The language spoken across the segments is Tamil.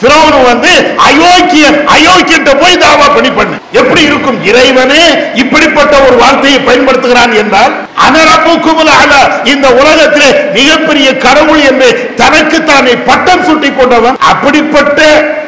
பிரவுன் வந்து அயோக்கியன் அயோக்கியன்ட்ட போய் தாவா பண்ணி பண்ணு. எப்படி இருக்கும்? இறைவனே இப்படிப்பட்ட ஒரு வார்த்தையை பயன்படுத்துகிறான் என்றால் அனரப்புக்குமுல இந்த உலகத்திலே மிகப்பெரிய கடவுள் என்று தனக்கு தானே பட்டம் சுட்டி கொண்டவன் அப்படிப்பட்ட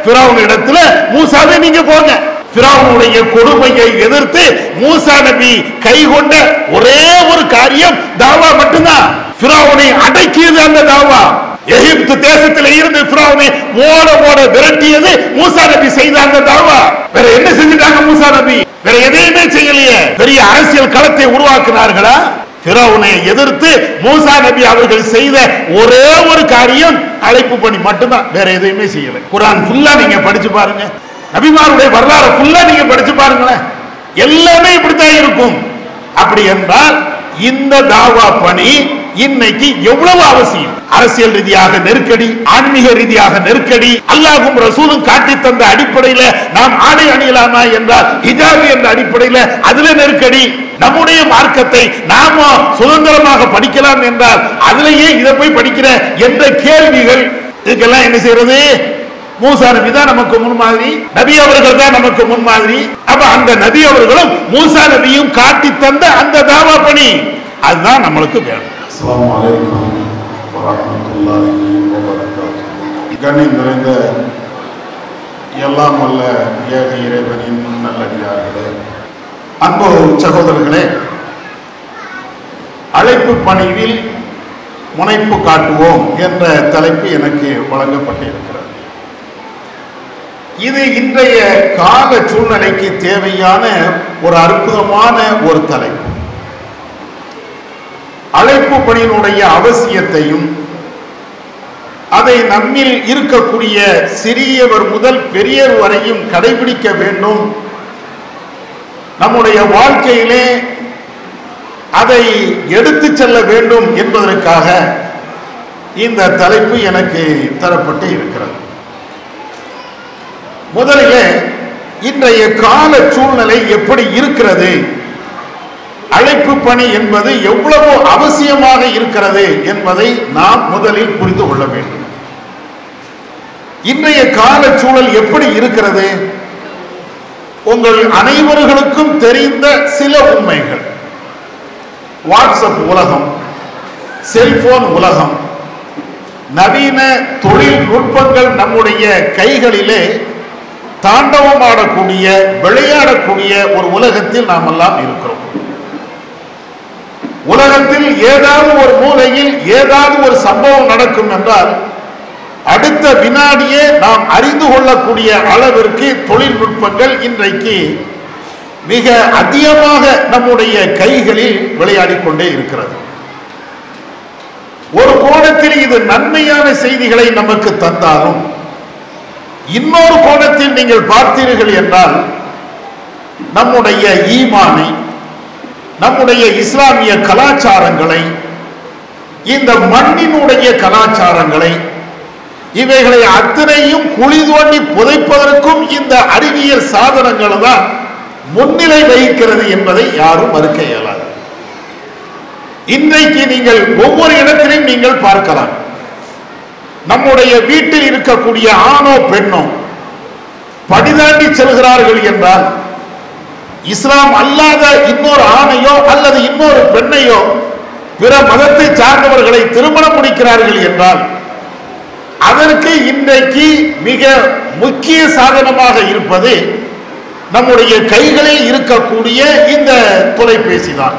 பிரவுன் இடத்துல மூசாவே நீங்க போங்க. பிராவுடைய கொடுமையை எதிர்த்து மூசா நபி கை கொண்ட ஒரே ஒரு காரியம் தாவா மட்டும்தான். பிராவுனை அடக்கியது அந்த தாவா. எகிப்து தேசத்தில் இருந்து பிராவனை ஓட ஓட விரட்டியது மூசா நபி செய்தாங்க தாவா. வேற என்ன செஞ்சிட்டாங்க மூசா நபி? வேற எதையுமே செய்யலையே. பெரிய அரசியல் களத்தை உருவாக்குனார்களா? பிறவனை எதிர்த்து மூசா நபி அவர்கள் செய்த ஒரே ஒரு காரியம் அழைப்பு பணி மட்டும்தான். வேற எதையுமே செய்யல. குரான் ஃபுல்லா நீங்க படிச்சு பாருங்க. நபிமாருடைய வரலாறு ஃபுல்லா நீங்க படிச்சு பாருங்களேன். எல்லாமே இப்படித்தான் இருக்கும். அப்படி என்றால் இந்த தாவா பணி இன்னைக்கு எவ்வளவு அவசியம்? அரசியல் ரீதியாக நெருக்கடி ஆன்மீக ரீதியாக நெருக்கடி அல்லாஹும் ரசூலும் காட்டி தந்த அடிப்படையில நாம் ஆடை அணியலாமா என்றால் ஹிஜாபு என்ற அடிப்படையில அதுல நெருக்கடி. நம்முடைய மார்க்கத்தை நாம சுதந்திரமாக படிக்கலாம் என்றால் அதுலயே இதை போய் படிக்கிற என்ற கேள்விகள்? இதுக்கெல்லாம் என்ன செய்யறது? மூசா நபி தான் நமக்கு முன்மாதிரி நபி அவர்கள் தான் நமக்கு முன்மாதிரி அப்ப அந்த நபி அவர்களும் மூசா நபியும் காட்டி தந்த அந்த தாவா பணி. அதுதான் நம்மளுக்கு வேணும். அஸ்லாம் வலைக்கம் வரமத்துல்லாஹி வபரகாத்து கண்ணியம் நிறைந்த எல்லாம் அல்ல ஏக இறைவனின் நல்லடியார்களே அன்பு சகோதரர்களே அழைப்பு பணியில் முனைப்பு காட்டுவோம் என்ற தலைப்பு எனக்கு வழங்கப்பட்டிருக்கிறது. இது இன்றைய கால சூழ்நிலைக்கு தேவையான ஒரு அற்புதமான ஒரு தலைப்பு. அழைப்பு பணியினுடைய அவசியத்தையும் அதை நம்மில் இருக்கக்கூடிய சிறியவர் முதல் பெரியவர் வரையும் கடைபிடிக்க வேண்டும். நம்முடைய வாழ்க்கையிலே அதை எடுத்து செல்ல வேண்டும் என்பதற்காக இந்த தலைப்பு எனக்கு தரப்பட்டு இருக்கிறது. முதலிலே இன்றைய கால சூழ்நிலை எப்படி இருக்கிறது? அழைப்பு பணி என்பது எவ்வளவு அவசியமாக இருக்கிறது என்பதை நாம் முதலில் புரிந்து கொள்ள வேண்டும். இன்றைய கால சூழல் எப்படி இருக்கிறது? உங்கள் அனைவர்களுக்கும் தெரிந்த சில உண்மைகள். வாட்ஸ்அப் உலகம் செல்போன் உலகம் நவீன தொழில்நுட்பங்கள் நம்முடைய கைகளிலே தாண்டவமாடக்கூடிய விளையாடக்கூடிய ஒரு உலகத்தில் நாம் எல்லாம் இருக்கிறோம். உலகத்தில் ஏதாவது ஒரு மூலையில் ஏதாவது ஒரு சம்பவம் நடக்கும் என்றால் அடுத்த வினாடியே நாம் அறிந்து கொள்ளக்கூடிய அளவிற்கு தொழில்நுட்பங்கள் இன்றைக்கு மிக அதிகமாக நம்முடைய கைகளில் விளையாடி கொண்டே இருக்கிறது. ஒரு கோணத்தில் இது நன்மையான செய்திகளை நமக்கு தந்தாலும் இன்னொரு கோணத்தில் நீங்கள் பார்த்தீர்கள் என்றால் நம்முடைய ஈமானை நம்முடைய இஸ்லாமிய கலாச்சாரங்களை இந்த மண்ணினுடைய கலாச்சாரங்களை இவைகளை அத்தனையும் குழி தோண்டி புதைப்பதற்கும் இந்த அறிவியல் சாதனங்களை தான் முன்னிலை வகிக்கிறது என்பதை யாரும் மறுக்க இயலாது. இன்றைக்கு நீங்கள் ஒவ்வொரு இடத்திலையும் நீங்கள் பார்க்கலாம். நம்முடைய வீட்டில் இருக்கக்கூடிய ஆணோ பெண்ணோ படிதாண்டி செல்கிறார்கள் என்றால் இஸ்லாம் அல்லாத இன்னொரு ஆணையோ அல்லது இன்னொரு பெண்ணையோ பிற மதத்தை சார்ந்தவர்களை திருமணம் முடிக்கிறார்கள் என்றால் அதற்கு இன்றைக்கு மிக முக்கிய சாதனமாக இருப்பது நம்முடைய கைகளில் இருக்கக்கூடிய இந்த தொலைபேசி தான்.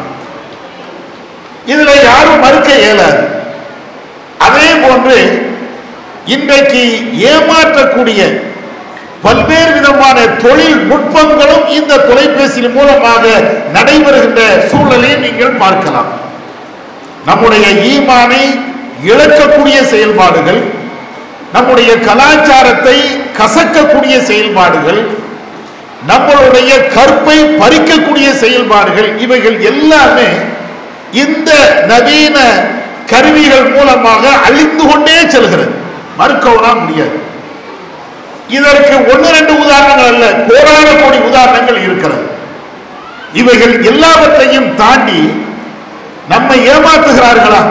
இதில் யாரும் மறுக்க இயலாது. அதே போன்று இன்றைக்கு ஏமாற்றக்கூடிய பல்வேறு விதமான தொழில்நுட்பங்களும் இந்த தொலைபேசியின் மூலமாக நடைபெறுகின்ற சூழலை நீங்கள் பார்க்கலாம். நம்முடைய ஈமானை இழக்கக்கூடிய செயல்பாடுகள் நம்முடைய கலாச்சாரத்தை கசக்கக்கூடிய செயல்பாடுகள் நம்மளுடைய கற்பை பறிக்கக்கூடிய செயல்பாடுகள் இவைகள் எல்லாமே இந்த நவீன கருவிகள் மூலமாக அழிந்து கொண்டே செல்கிறது. மறுக்கவும் முடியாது. இதற்கு ஒன்று ரெண்டு உதாரணங்கள் அல்ல. கோடான கோடி உதாரணங்கள் இருக்கிறது. இவைகள் எல்லாவற்றையும் தாண்டி நம்மை ஏமாற்றுகிறார்களா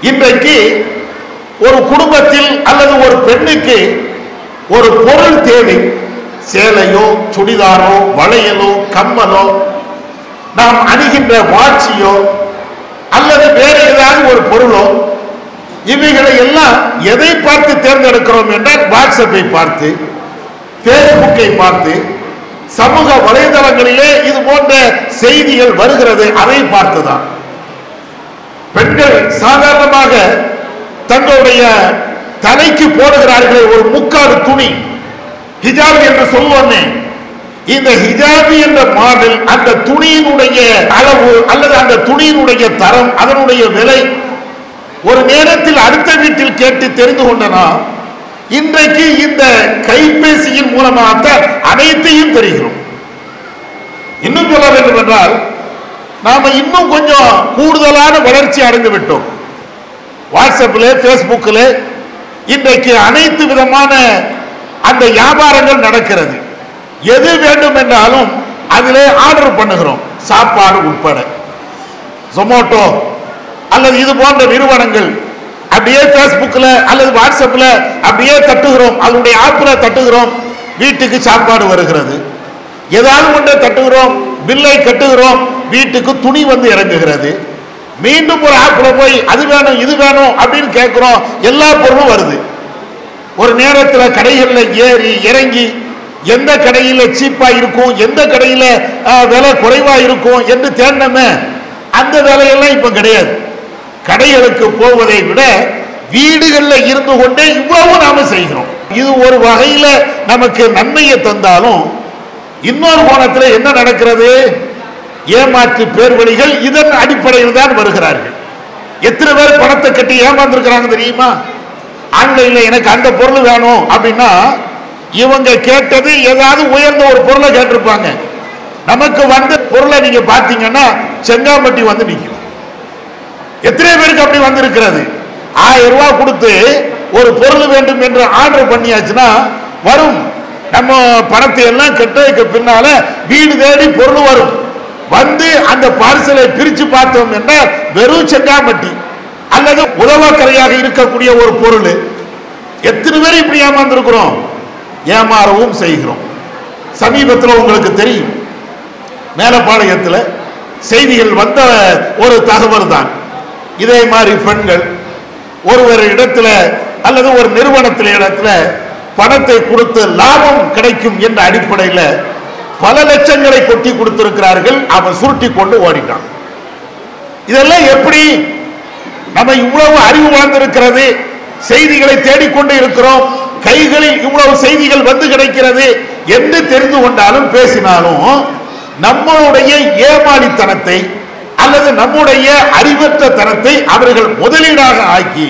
இன்றைக்கு ஒரு குடும்பத்தில் அல்லது ஒரு பெண்ணுக்கு ஒரு பொருள் தேவை. சேலையோ சுடிதாரோ வளையலோ கம்மலோ நாம் அணிகின்ற வாட்சியோ அல்லது வேறு ஏதாவது ஒரு பொருளோ இவைகளை எல்லாம் எதை பார்த்து தேர்ந்தெடுக்கிறோம் என்றால் வாட்ஸ்அப்பை பார்த்து பேஸ்புக்கை பார்த்து சமூக வலைதளங்களிலே இது போன்ற செய்திகள் வருகிறது அதை பார்த்துதான். பெண்கள் சாதாரணமாக தங்களுடைய தலைக்கு போடுகிறார்களே ஒரு முக்காடு துணி ஹிஜாபி என்று சொல்லுவோமே இந்த ஹிஜாபி என்ற மாடல் அந்த துணியினுடைய அளவு அல்லது அந்த துணியினுடைய தரம் அதனுடைய விலை ஒரு நேரத்தில் அடுத்த வீட்டில் கேட்டு தெரிந்து கொண்டனா? இன்றைக்கு இந்த கைபேசியின் மூலமாகத்தான் அனைத்தையும் தெரிகிறோம். இன்னும் சொல்ல வேண்டும் என்றால் நாம இன்னும் கொஞ்சம் கூடுதலான வளர்ச்சி அடைந்து விட்டோம். வாட்ஸ்அப்பில் ஃபேஸ்புக்கில் இன்றைக்கு அனைத்து விதமான அந்த வியாபாரங்கள் நடக்கிறது. எது வேண்டும் என்றாலும் அதிலே ஆர்டர் பண்ணுகிறோம். சாப்பாடு உட்பட. ஜொமோட்டோ அல்லது இது போன்ற நிறுவனங்கள் அப்படியே ஃபேஸ்புக்கில் அல்லது வாட்ஸ்அப்பில் அப்படியே தட்டுகிறோம் அதனுடைய ஆப்பில் தட்டுகிறோம் வீட்டுக்கு சாப்பாடு வருகிறது. ஏதாவது ஒன்றை தட்டுகிறோம் பில்லை கட்டுகிறோம் வீட்டுக்கு துணி வந்து இறங்குகிறது. மீண்டும் ஒரு ஆப்பில் போய் அது வேணும் இது வேணும் அப்படின்னு கேட்குறோம் எல்லா பொருளும் வருது. ஒரு நேரத்தில் கடைகளில் ஏறி இறங்கி எந்த கடையில் சீப்பாக இருக்கும் எந்த கடையில் விலை குறைவாக இருக்கும் என்று தேடினமே அந்த வேலையெல்லாம் இப்போ கிடையாது. கடைகளுக்கு போவதை விட வீடுகளில் இருந்து கொண்டே இவ்வளவு நாம செய்கிறோம். இது ஒரு வகையில நமக்கு நன்மையை தந்தாலும் இன்னொரு கோணத்தில் என்ன நடக்கிறது? ஏமாற்று பேர்வழிகள் இதன் அடிப்படையில் தான் வருகிறார்கள். எத்தனை பேர் பணத்தை கட்டி ஏமாந்துருக்கிறாங்க தெரியுமா? ஆன்லைன்ல எனக்கு அந்த பொருள் வேணும் அப்படின்னா இவங்க கேட்டது ஏதாவது உயர்ந்த ஒரு பொருளை கேட்டிருப்பாங்க. நமக்கு வந்த பொருளை நீங்க பாத்தீங்கன்னா செங்காம்பட்டி வந்து நிற்கும் எத்தனை பேருக்கு அப்படி வந்திருக்கிறது. ஆயிரம் ரூபாய் கொடுத்து ஒரு பொருள் வேண்டும் என்று ஆர்டர் பண்ணியாச்சுன்னா வரும். நம்ம பணத்தை எல்லாம் கெட்டதுக்கு பின்னால வீடு தேடி பொருள் வரும். வந்து அந்த பார்சலை பிரித்து பார்த்தோம் என்றால் வெறும் செங்காம்பட்டி அல்லது உதவக்கரையாக இருக்கக்கூடிய ஒரு பொருள். எத்தனை பேர் இப்படி ஏமாந்துருக்கிறோம்? ஏமாறவும் செய்கிறோம். சமீபத்தில் உங்களுக்கு தெரியும். மேலப்பாளையத்தில் செய்திகள் வந்த ஒரு தகவல் தான் இதே மாதிரி பெண்கள் ஒருவர் இடத்துல அல்லது ஒரு நிறுவனத்தில் இடத்துல பணத்தை கொடுத்து லாபம் கிடைக்கும் என்ற அடிப்படையில் பல லட்சங்களை கொட்டி கொடுத்திருக்கிறார்கள். அவன் சுருட்டி கொண்டு ஓடிட்டான். இதெல்லாம் எப்படி நம்ம இவ்வளவு அறிவு வளர்ந்திருக்கிறது? செய்திகளை தேடிக்கொண்டு இருக்கிறோம். கைகளில் இவ்வளவு செய்திகள் வந்து கிடைக்கிறது என்று தெரிந்து கொண்டாலும் பேசினாலும் நம்மளுடைய ஏமாளித்தனத்தை அல்லது நம்முடைய அறிவற்ற தரத்தை அவர்கள் முதலீடாக ஆக்கி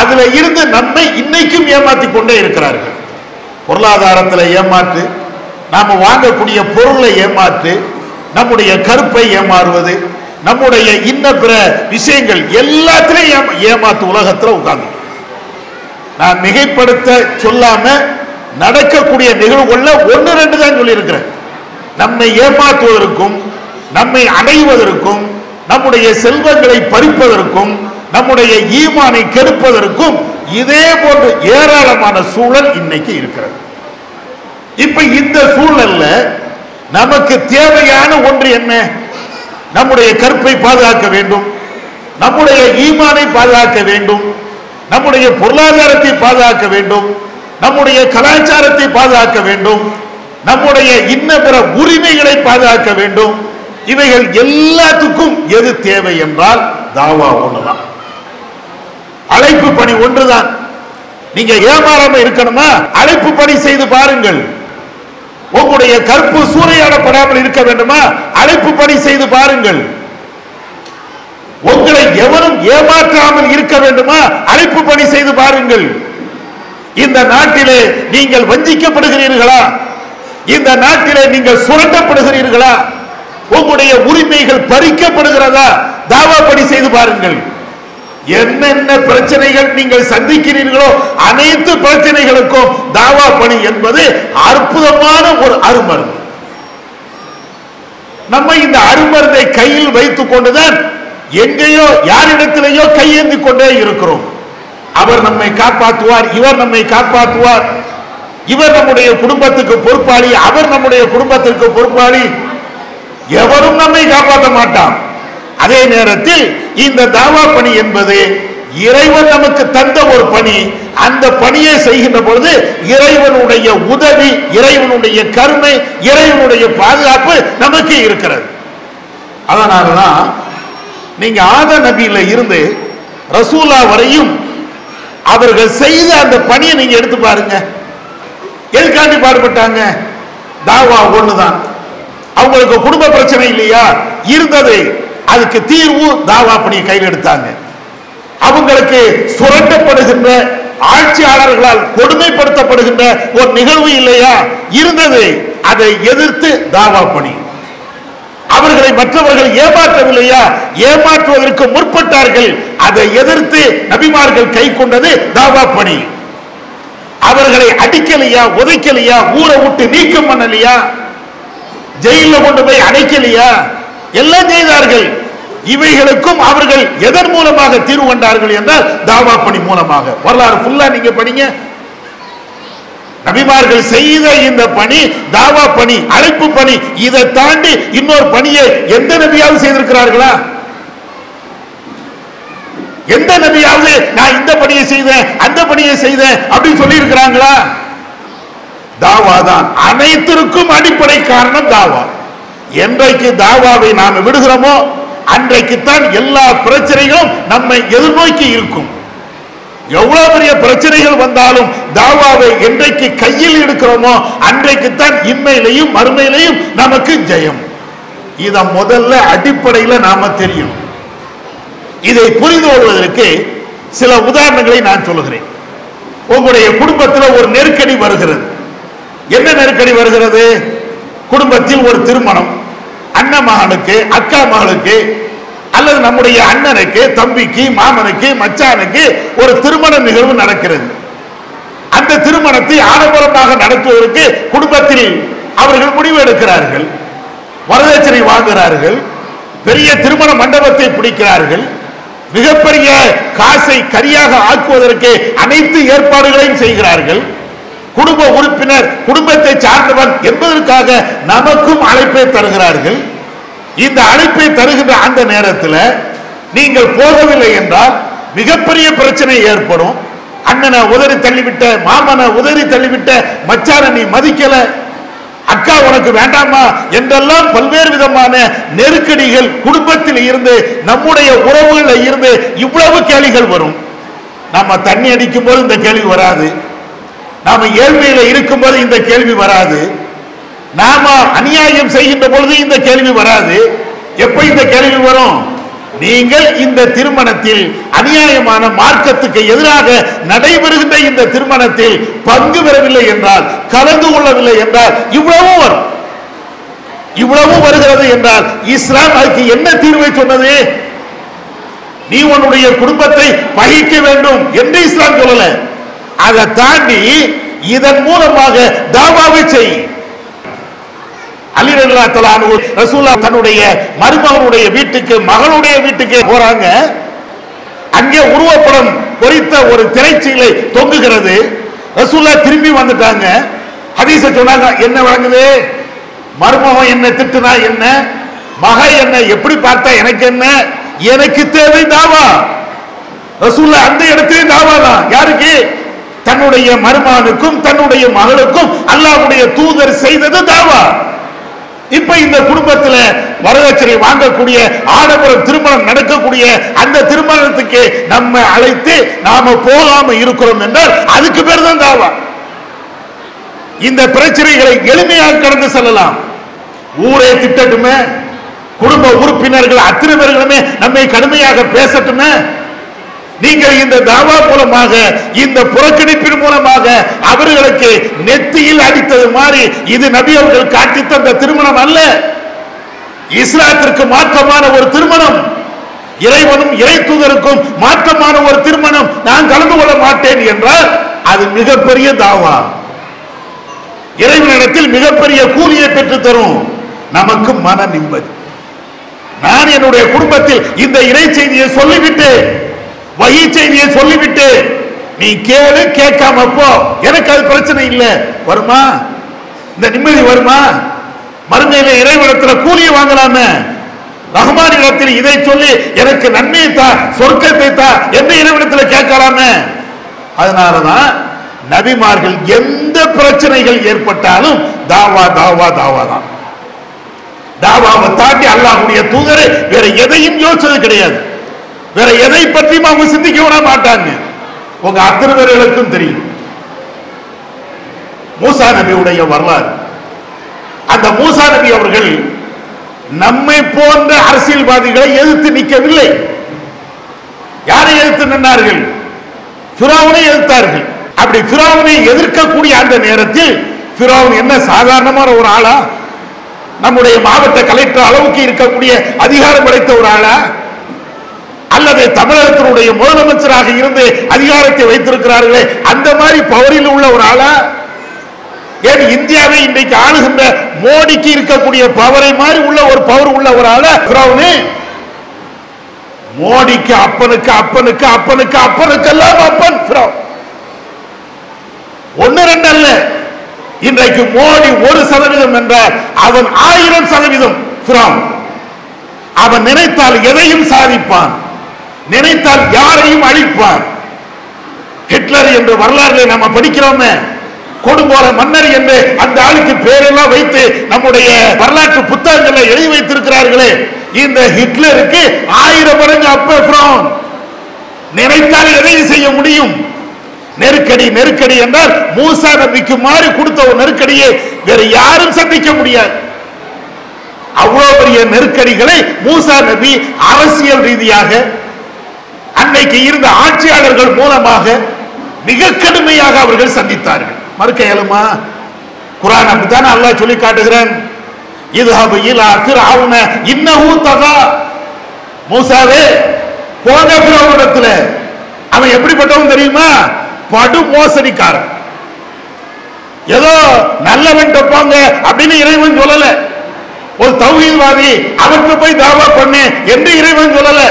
அதுல இருந்து நம்மை இன்னைக்கும் ஏமாத்தி கொண்டே இருக்கிறார்கள். பொருளாதாரத்தில் ஏமாற்று நாம் வாங்கக்கூடிய பொருளை ஏமாற்று நம்முடைய கருப்பை ஏமாறுவது நம்முடைய இன்ன பிற விஷயங்கள் எல்லாத்திலையும் ஏமாத்து உலகத்தில் உட்கார்ந்து. நான் மிகைப்படுத்த சொல்லாம நடக்கக்கூடிய நிகழ்வுகள்ல ஒன்று ரெண்டு தான் சொல்லியிருக்கிறேன். நம்மை ஏமாற்றுவதற்கும் நம்மை அடைவதற்கும் நம்முடைய செல்வங்களை பறிப்பதற்கும் நம்முடைய ஈமானை கெடுப்பதற்கும் இதே போன்ற ஏராளமான சூழல் இன்னைக்கு இருக்கிறது. இப்ப இந்த சூழல்ல நமக்கு தேவையான ஒன்று என்ன? நம்முடைய கற்பை பாதுகாக்க வேண்டும் நம்முடைய ஈமானை பாதுகாக்க வேண்டும் நம்முடைய பொருளாதாரத்தை பாதுகாக்க வேண்டும் நம்முடைய கலாச்சாரத்தை பாதுகாக்க வேண்டும் நம்முடைய இன்ன பிற உரிமைகளை பாதுகாக்க வேண்டும் இவைகள் எல்லாத்துக்கும் எது தேவை என்றால் தாவா ஒண்ணுதான். அழைப்பு பணி ஒன்றுதான். நீங்க ஏமாறாம இருக்கணுமா? அழைப்பு பணி செய்து பாருங்கள். உங்களுடைய கற்பு சூறையாடப்படாமல் இருக்க வேண்டுமா? அழைப்பு பணி செய்து பாருங்கள். உங்களை எவரும் ஏமாற்றாமல் இருக்க வேண்டுமா? அழைப்பு பணி செய்து பாருங்கள். இந்த நாட்டிலே நீங்கள் வஞ்சிக்கப்படுகிறீர்களா? இந்த நாட்டிலே நீங்கள் சுரண்டப்படுகிறீர்களா? உங்களுடைய உரிமைகள் பறிக்கப்படுகிறதா? தாவா பணி செய்து பாருங்கள். என்னென்ன பிரச்சனைகள் நீங்கள் சந்திக்கிறீர்களோ அனைத்து பிரச்சனைகளுக்கும் தாவா பணி என்பது அற்புதமான ஒரு அருமருந்து. நம்ம இந்த அருமருந்தை கையில் வைத்துக் கொண்டுதான் எங்கேயோ யாரிடத்திலேயோ கையேந்தி கொண்டே இருக்கிறோம். அவர் நம்மை காப்பாற்றுவார் இவர் நம்மை காப்பாற்றுவார். இவர் நம்முடைய குடும்பத்துக்கு பொறுப்பாளி அவர் நம்முடைய குடும்பத்திற்கு பொறுப்பாளி. எவரும் நம்மை காப்பாற்ற மாட்டான். அதே நேரத்தில் இந்த தாவா பணி என்பது இறைவன் நமக்கு தந்த ஒரு பணி. அந்த பணியை செய்கின்ற பொழுது இறைவனுடைய உதவி இறைவனுடைய கருணை இறைவனுடைய பாதுகாப்பு நமக்கு இருக்கிறது. அதனாலதான் நீங்க ஆத நபியில இருந்து ரசூலா வரையும் அவர்கள் செய்த அந்த பணியை நீங்க எடுத்து பாருங்க. எதுக்காண்டி பாடுபட்டாங்க? தாவா ஒண்ணுதான். அவங்களுக்கு குடும்ப பிரச்சனை இல்லையா? இருந்தது. அதுக்கு தீர்வு தாவா பணியை கையில் எடுத்தாங்க. அவங்களுக்கு சுரண்டப்படுகின்ற ஆட்சியாளர்களால் கொடுமைப்படுத்தப்படுகின்ற ஒரு நிகழ்வு இல்லையா? இருந்தது. அதை எதிர்த்து தாவா பணி. அவர்களை மற்றவர்கள் ஏமாற்றவில்லையா? ஏமாற்றுவதற்கு முற்பட்டார்கள். அதை எதிர்த்து நபிமார்கள் கை கொண்டது தாவா பணி. அவர்களை அடிக்கலையா? உதைக்கலையா ஊரை விட்டு நீக்கம் பண்ணலையா? ஜெயிலில் கொண்டு போய் அடைக்கலையா? எல்லாம் செய்தார்கள். இவைகளுக்கும் அவர்கள் எதன் மூலமாக தீர்வு கண்டார்கள் என்றால் தாவா பணி மூலமாக. வரலாறு ஃபுல்லா நீங்க படிங்க. நபிமார்கள் செய்த இந்த பணி தாவா பணி அழைப்பு பணி இதை தாண்டி இன்னொரு பணியை எந்த நபியாவது செய்திருக்கிறார்களா? எந்த நபியாவது நான் இந்த பணியை செய்தேன் அந்த பணியை செய்தேன் அப்படின்னு சொல்லி இருக்கிறாங்களா தாவா தான் அனைத்திற்கும் அடிப்படை காரணம் தாவா. என்றைக்கு தாவாவை நாம் விடுகிறோமோ அன்றைக்குத்தான் எல்லா பிரச்சனைகளும் நம்மை எதிர்நோக்கி இருக்கும். எவ்வளவு பெரிய பிரச்சனைகள் வந்தாலும் தாவாவை என்றைக்கு கையில் எடுக்கிறோமோ அன்றைக்குத்தான் இன்மையிலையும் மறுமையிலையும் நமக்கு ஜெயம். இத முதல்ல அடிப்படையில் நாம தெரியும். இதை புரிந்து கொள்வதற்கு சில உதாரணங்களை நான் சொல்லுகிறேன். உங்களுடைய குடும்பத்தில் ஒரு நெருக்கடி வருகிறது. என்ன நெருக்கடி வருகிறது? குடும்பத்தில் ஒரு திருமணம். அண்ணன் மகனுக்கு அக்கா மகளுக்கு அல்லது நம்முடைய அண்ணனுக்கு தம்பிக்கு மாமனுக்கு மச்சானுக்கு ஒரு திருமண நிகழ்வு நடக்கிறது. அந்த திருமணத்தை ஆடம்பரமாக நடத்துவதற்கு குடும்பத்தில் அவர்கள் முடிவு எடுக்கிறார்கள். வரதட்சணை வாங்குகிறார்கள். பெரிய திருமண மண்டபத்தை பிடிக்கிறார்கள். மிகப்பெரிய காசை கரியாக ஆக்குவதற்கு அனைத்து ஏற்பாடுகளையும் செய்கிறார்கள். குடும்ப உறுப்பினர் குடும்பத்தை சார்ந்தவன் என்பதற்காக நமக்கும் அழைப்பை தருகிறார்கள். இந்த அழைப்பை தருகின்ற அந்த நேரத்தில் நீங்கள் போகவில்லை என்றால் மிகப்பெரிய பிரச்சனை ஏற்படும். அண்ணனை உதறி தள்ளிவிட்ட மாமனை உதறி தள்ளிவிட்ட மச்சான நீ மதிக்கல. அக்கா உனக்கு வேண்டாமா? என்றெல்லாம் பல்வேறு விதமான நெருக்கடிகள் குடும்பத்தில் இருந்து நம்முடைய உறவுகளில் இருந்து இவ்வளவு கேள்விகள் வரும். நம்ம தண்ணி அடிக்கும் போது இந்த கேள்வி வராது. நாம ஏழ்மையில இருக்கும்போது இந்த கேள்வி வராது. நாம அநியாயம் செய்கின்ற பொழுது இந்த கேள்வி வராது. எப்ப இந்த கேள்வி வரும்? நீங்கள் இந்த திருமணத்தில் அநியாயமான மார்க்கத்துக்கு எதிராக நடைபெறுகின்ற இந்த திருமணத்தில் பங்கு பெறவில்லை என்றால் கலந்து கொள்ளவில்லை என்றால் இவ்வளவும் வரும். இவ்வளவும் வருகிறது என்றால் இஸ்லாம் அதுக்கு என்ன தீர்வை சொன்னது? நீ உன்னுடைய குடும்பத்தை பகிக்க வேண்டும் என்று இஸ்லாம் சொல்லல. அதை தாண்டி இதன் மூலமாக தாவாவை செய். அலி தலானு ரசூல்லா தன்னுடைய மருமகனுடைய வீட்டுக்கு மகளுடைய வீட்டுக்கு போறாங்க. அங்கே உருவப்படம் பொறித்த ஒரு திரைச்சீலை தொங்குகிறது. ரசூல்லா திரும்பி வந்துட்டாங்க. ஹதீச சொன்னாங்க என்ன வழங்குது? மருமகன் என்ன திட்டுனா என்ன? மக என்ன எப்படி பார்த்தா எனக்கு என்ன? எனக்கு தேவை தாவா. ரசூல்லா அந்த இடத்திலே தாவா தான் யாருக்கு? தன்னுடைய மருமானுக்கும் தன்னுடைய மகளுக்கும் அல்லாவுடைய தூதர் செய்தது தாவா. இப்ப இந்த குடும்பத்துல வரதட்சணை வாங்கக்கூடிய ஆடம்பர திருமணம் நடக்கக்கூடிய அந்த திருமணத்துக்கு நம்ம அழைத்து நாம போகாம இருக்கிறோம் என்றால் அதுக்கு பேர் தான் தாவா. இந்த பிரச்சனைகளை எளிமையாக கடந்து செல்லலாம். ஊரே திட்டட்டுமே குடும்ப உறுப்பினர்கள் அத்தனை பேர்களுமே நம்மை கடுமையாக பேசட்டுமே நீங்கள் இந்த தாவா மூலமாக இந்த புறக்கணிப்பின் மூலமாக அவர்களுக்கு நெத்தியில் அடித்தது மாதிரி இது நபி அவர்கள் காட்டி தந்த திருமணம் அல்ல. இஸ்லாத்திற்கு மாற்றமான ஒரு திருமணம். இறைவனும் இறை தூதருக்கும் மாற்றமான ஒரு திருமணம். நான் கலந்து கொள்ள மாட்டேன் என்றால் அது மிகப்பெரிய தாவா. இறைவனிடத்தில் மிகப்பெரிய கூலியை பெற்று தரும். நமக்கு மன நிம்மதி. நான் என்னுடைய குடும்பத்தில் இந்த இறை செய்தியை சொல்லிவிட்டு வகை செய்தியை சொல்லிவிட்டு நீ கேளு கேட்காம போ. எனக்கு அது பிரச்சனை இல்லை. வருமா? இந்த நிம்மதி வருமா? மறுமையில இறைவனத்துல கூலிய வாங்கலாமே. ரஹ்மானிடத்தில் இதை சொல்லி எனக்கு நன்மையை தா சொர்க்கத்தை தா எந்த இறைவனத்தில் கேட்கலாமே. அதனாலதான் நபிமார்கள் எந்த பிரச்சனைகள் ஏற்பட்டாலும் தாவா தாவா தாவா தான். தாவாவை தாண்டி அல்லாஹுடைய தூதரை வேற எதையும் யோசிச்சது கிடையாது. வேற எதை பற்றியும் அவங்க சிந்திக்க விட மாட்டாங்க. உங்க அத்தனை பேர்களுக்கும் தெரியும். மூசா நபியுடைய வரலாறு. அந்த மூசா நபி அவர்கள் நம்மை போன்ற அரசியல்வாதிகளை எதிர்த்து நிற்கவில்லை. யாரை எதிர்த்து நின்றார்கள் பிராவனை எதிர்த்தார்கள். அப்படி பிராவனை எதிர்க்கக்கூடிய அந்த நேரத்தில் பிராவன் என்ன சாதாரணமான ஒரு ஆளா? நம்முடைய மாவட்ட கலெக்டர் அளவுக்கு இருக்கக்கூடிய அதிகாரம் படைத்த ஒரு ஆளா? அல்லது தமிழகத்தினுடைய முதலமைச்சராக இருந்து அதிகாரத்தை வைத்திருக்கிறார்களே அந்த மாதிரி பவரில் உள்ள ஒரு ஆளா? ஏன் இந்தியாவை இன்றைக்கு ஆளுகின்ற மோடிக்கு இருக்கக்கூடிய பவரை மாதிரி உள்ள ஒரு பவர் உள்ள ஒரு ஆளா மோடிக்கு அப்பனுக்கு அப்பனுக்கு அப்பனுக்கு அப்பனுக்கு எல்லாம் அப்பன் ஒன்னு ரெண்டு அல்ல இன்றைக்கு மோடி ஒரு சதவீதம் என்றால் அவன் ஆயிரம் சதவீதம் அவன் நினைத்தால் எதையும் சாதிப்பான். நினைத்தால் யாரையும் அழிப்பார். ஹிட்லர் என்று வரலாறு நம்ம படிக்கிறோமே. கொடுங்கோல மன்னர் என்று அந்த ஆளுக்கு பேரெல்லாம் வைத்து நம்முடைய வரலாற்று புத்தகங்களை எழுதி வைத்திருக்கிறார்களே. இந்த ஹிட்லருக்கு ஆயிரம் மடங்கு அப்ப நினைத்தால் எதையும் செய்ய முடியும்? நெருக்கடி நெருக்கடி என்றால் மூசா நபிக்கு மாறி கொடுத்த ஒரு நெருக்கடியை. வேற யாரும் சந்திக்க முடியாது. அவ்வளவு பெரிய நெருக்கடிகளை மூசா நபி அரசியல் ரீதியாக அன்னைக்கு இருந்த ஆட்சியாளர்கள் மூலமாக மிக கடுமையாக அவர்கள் சந்தித்தார்கள். மறுக்க இயலுமா குரான் அப்படித்தானே அல்லாஹ் சொல்லி காட்டுகிறேன். இதுஹபு இலா ஆவுன இன்னவும் தகா மூசாவே போன ஃபிரௌனிடத்துல அவன் எப்படிப்பட்டவன் தெரியுமா? படு மோசடிக்காரன். ஏதோ நல்லவன் போங்க அப்படின்னு இறைவன் சொல்லல. ஒரு தௌஹீத்வாதி அவருக்கு போய் தாவா பண்ணு என்று இறைவன் சொல்லல.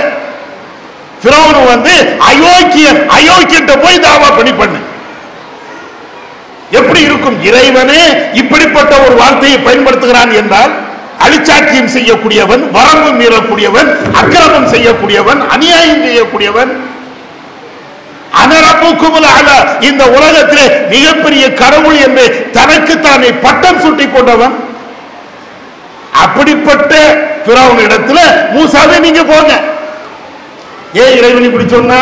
ஃபிரௌன் வந்து அயோக்கியன் அயோக்கியன்ட்ட போய் தாவா பண்ணி பண்ணு. எப்படி இருக்கும்? இறைவனே இப்படிப்பட்ட ஒரு வார்த்தையை பயன்படுத்துகிறான் என்றால் அழிச்சாட்சியம் செய்யக்கூடியவன் வரம்பு மீறக்கூடியவன் அக்கிரமம் செய்யக்கூடியவன் அநியாயம் செய்யக்கூடியவன். இந்த உலகத்திலே மிகப்பெரிய கடவுள் என்று தனக்கு தானே பட்டம் சுட்டி கொண்டவன். அப்படிப்பட்ட பிறவன் இடத்துல மூசாவே நீங்க போங்க. ஏன் இறைவன் இப்படி சொன்னா?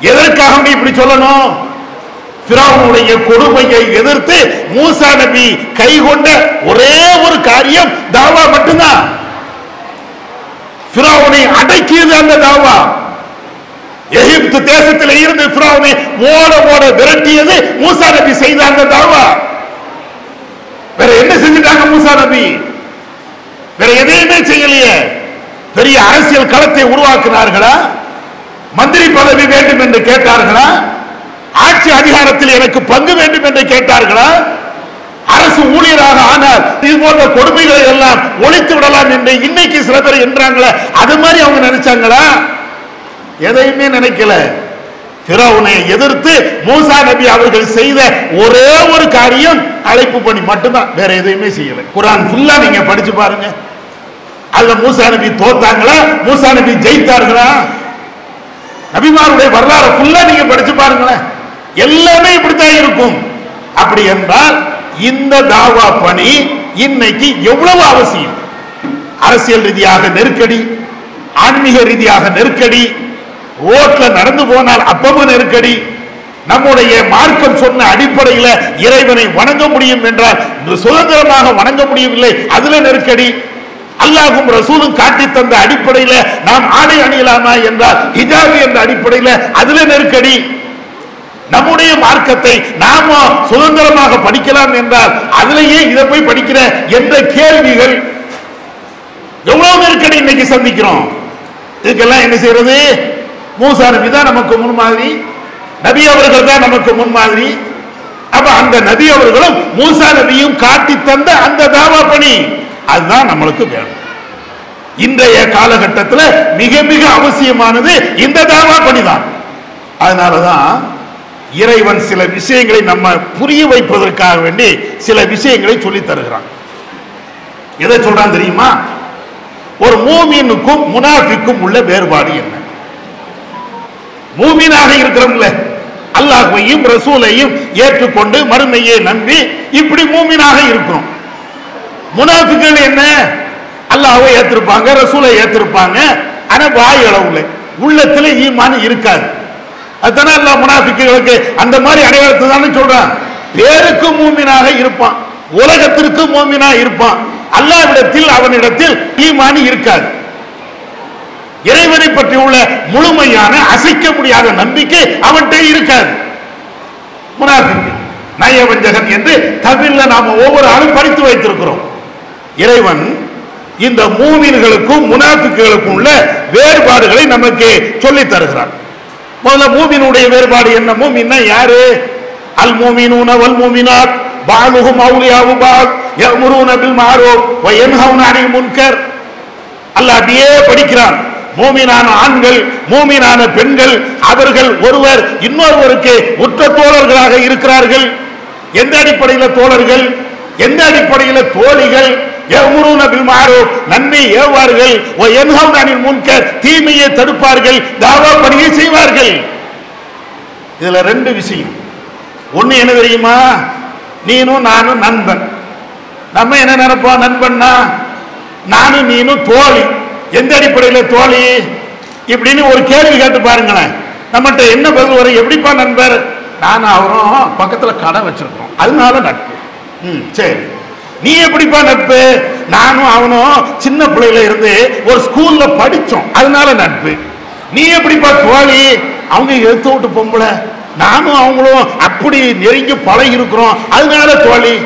எதற்காக நீ இப்படி சொல்லணும்? பிறவனுடைய கொடுமையை எதிர்த்து மூசா நபி கை கொண்ட ஒரே ஒரு காரியம் தாவா மட்டும்தான். பிறவனை அடக்கியது அந்த தாவா. எகிப்து தேசத்தில் இருந்து பிறவனை ஓட ஓட விரட்டியது மூசா நபி செய்த அந்த தாவா. வேற என்ன செஞ்சுட்டாங்க மூசா நபி? வேற எதையுமே செய்யலையே. பெரிய அரசியல் களத்தை உருவாக்கினார்களா? மந்திரி பதவி வேண்டும் என்று கேட்டார்களா? ஆட்சி அதிகாரத்தில் எனக்கு பங்கு வேண்டும் என்று கேட்டார்களா? அரசு ஊழியராக ஆனால் இது போன்ற கொடுமைகளை எல்லாம் ஒழித்து விடலாம் என்று இன்னைக்கு சில பேர் என்றாங்களே அது மாதிரி அவங்க நினைச்சாங்களா? எதையுமே நினைக்கல. பிறவுனை எதிர்த்து மூசா நபி அவர்கள் செய்த ஒரே ஒரு காரியம் அழைப்பு பணி மட்டும்தான். வேற எதையுமே செய்யல. குரான் ஃபுல்லா நீங்க படிச்சு பாருங்க. அல்ல மூசா நபி தோத்தாங்களா? மூசா நபி ஜெயித்தார்களா? நபிமாருடைய வரலாறு ஃபுல்லா நீங்க படிச்சு பாருங்களேன். எல்லாமே இப்படித்தான் இருக்கும். அப்படி என்றால் இந்த தாவா பணி இன்னைக்கு எவ்வளவு அவசியம்? அரசியல் ரீதியாக நெருக்கடி ஆன்மீக ரீதியாக நெருக்கடி ரோட்ல நடந்து போனால் அப்பவும் நெருக்கடி நம்முடைய மார்க்கம் சொன்ன அடிப்படையில இறைவனை வணங்க முடியும் என்றால் சுதந்திரமாக வணங்க முடியவில்லை அதுல நெருக்கடி. அல்லாஹும் ரசூலும் காட்டி தந்த அடிப்படையில நாம் ஆடை அணியலாமா என்றால் ஹிஜாபி என்ற அடிப்படையில அதுல நெருக்கடி. நம்முடைய மார்க்கத்தை நாம சுதந்திரமாக படிக்கலாம் என்றால் அதுலேயே இதை போய் படிக்கிற என்ற கேள்விகள்? எவ்வளவு நெருக்கடி இன்னைக்கு சந்திக்கிறோம்? இதுக்கெல்லாம் என்ன செய்யறது? மூசா நபி தான் நமக்கு முன்மாதிரி. நபி அவர்கள் தான் நமக்கு முன்மாதிரி. அப்ப அந்த நபி அவர்களும் மூசா நபியும் காட்டி தந்த அந்த தாவா பணி. அதுதான் நம்மளுக்கு வேணும். இன்றைய காலகட்டத்தில் மிக மிக அவசியமானது இந்த தாவா பணிதான். அதனாலதான் இறைவன் சில விஷயங்களை நம்ம புரிய வைப்பதற்காக வேண்டி சில விஷயங்களை சொல்லி தருகிறான். எதை சொல்றான் தெரியுமா? ஒரு மூமினுக்கும் முனாஃபிக்கும் உள்ள வேறுபாடு என்ன? மூமினாக இருக்கிறோம்ல அல்லாஹையும் ரசூலையும் ஏற்றுக்கொண்டு மறுமையை நம்பி இப்படி மூமினாக இருக்கிறோம். முனாஃபிக்கள் என்ன? அல்லாஹ்வை ஏத்திருப்பாங்க ரசூலை ஏத்திருப்பாங்க. ஆனா வாய் அளவுல உள்ளத்துல ஈமான் இருக்காது. அதுதானே அல்லாஹ் முனாஃபிக்குகளுக்கு அந்த மாதிரி அடையாளத்தை தானே சொல்றான். பேருக்கு மூமினாக இருப்பான். உலகத்திற்கு மூமினா இருப்பான். அல்லாவிடத்தில் அவனிடத்தில் ஈமான் இருக்காது. இறைவனை பற்றி உள்ள முழுமையான அசைக்க முடியாத நம்பிக்கை அவன்கிட்ட இருக்காது. முனாஃபிக்கு நயவஞ்சகன் என்று தமிழ்ல நாம ஒவ்வொரு ஆளும் படித்து வைத்திருக்கிறோம். இறைவன் இந்த மூமின்களுக்கும் முனாஃபிக்குகளுக்கும் உள்ள வேறுபாடுகளை நமக்கு சொல்லித் தருகிறான். முதல்ல மூமினுடைய வேறுபாடு என்ன? மூமின்னா யாரு? அல் மூமினூன வல் மூமினாத் பாலுகும் அவுலியாவு பால் யமுரூன பில் மாறோ வ யன்ஹவுன அனில் முன்கர். அல்லாஹ் அப்படியே படிக்கிறான். மூமினான ஆண்கள் மூமினான பெண்கள் அவர்கள் ஒருவர் இன்னொருவருக்கு உற்ற தோழர்களாக இருக்கிறார்கள். எந்த அடிப்படையில் தோழர்கள்? எந்த அடிப்படையில் தோழிகள்? எமுருன பில் மாரூப் நன்மை ஏவார்கள் வ யன்ஹவுன அனில் முன்கர். தீமையை தடுப்பார்கள். தாவா பணியை செய்வார்கள். இதுல ரெண்டு விஷயம். ஒண்ணு என்ன தெரியுமா? நீனும் நானும் நண்பன். நம்ம என்ன நினைப்போம்? நண்பன்னா நானும் நீனும் தோழி. எந்த அடிப்படையில் தோழி? இப்படின்னு ஒரு கேள்வி கேட்டு பாருங்களேன். நம்மகிட்ட என்ன பதில் வரும்? எப்படிப்பா நண்பர்? நானும் அவரும் பக்கத்தில் கடை வச்சிருக்கோம் அதனால நட்பு. ம் சரி. நீ எப்படிப்பா நட்பு? நானும் அவனும் சின்ன பிள்ளையில இருந்து ஒரு ஸ்கூல்ல படிச்சோம். அதனால நட்பு. நீ எப்படிப்பா தோழி அவங்க எடுத்து விட்டு பொம்பளை. நானும் அவங்களும் அப்படி நெருங்கி பழகி இருக்கிறோம் அதனால தோழி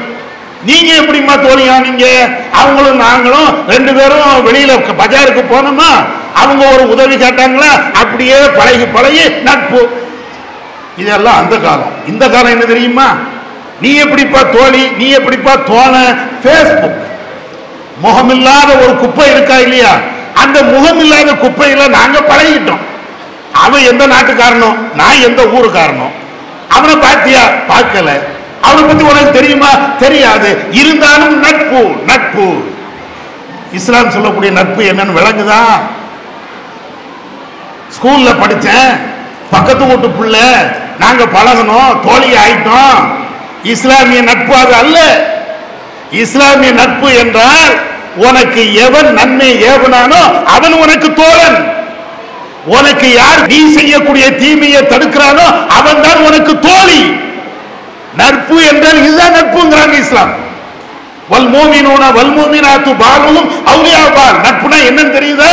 நீங்க எப்படிமா தோழியா நீங்க அவங்களும் நாங்களும் ரெண்டு பேரும் வெளியில பஜாருக்கு போனோமா? அவங்க ஒரு உதவி கேட்டாங்களா? அப்படியே பழகி பழகி நட்பு. இதெல்லாம் அந்த காலம். இந்த காலம் என்ன தெரியுமா? நீ எப்படிப்பா தோழி நீ எப்படிப்பா தோழ? ஃபேஸ்புக் முகமில்லாத ஒரு குப்பை இருக்கா இல்லையா? அந்த முகமில்லாத குப்பையில நாங்க பழகிட்டோம். அவன் எந்த நாட்டுக்காரனோ நான் எந்த ஊருக்காரனோ அவனை பார்த்தியா? பார்க்கல. அவனை பத்தி உனக்கு தெரியுமா? தெரியாது. இருந்தாலும் நட்பு நட்பு. இஸ்லாம் சொல்லக்கூடிய நட்பு என்னன்னு விளங்குதா? ஸ்கூல்ல படிச்சேன். பக்கத்து வீட்டு பிள்ளை. நாங்க பழகணும். தோழி ஆயிட்டோம் இஸ்லாமிய நட்பு அது அல்ல. இஸ்லாமிய நட்பு என்றால் உனக்கு எவன் நன்மை ஏவனானோ அவன் உனக்கு தோழன். உனக்கு யார் நீ செய்யக்கூடிய தீமையை தடுக்கிறானோ அவன் தான் உனக்கு தோழி. நட்பு என்றால் இதுதான் நட்புங்கிறாங்க இஸ்லாம். வல் வல்மோமினாத்து பாலும் அவுலியா பால் நட்புனா என்னன்னு தெரியுதா?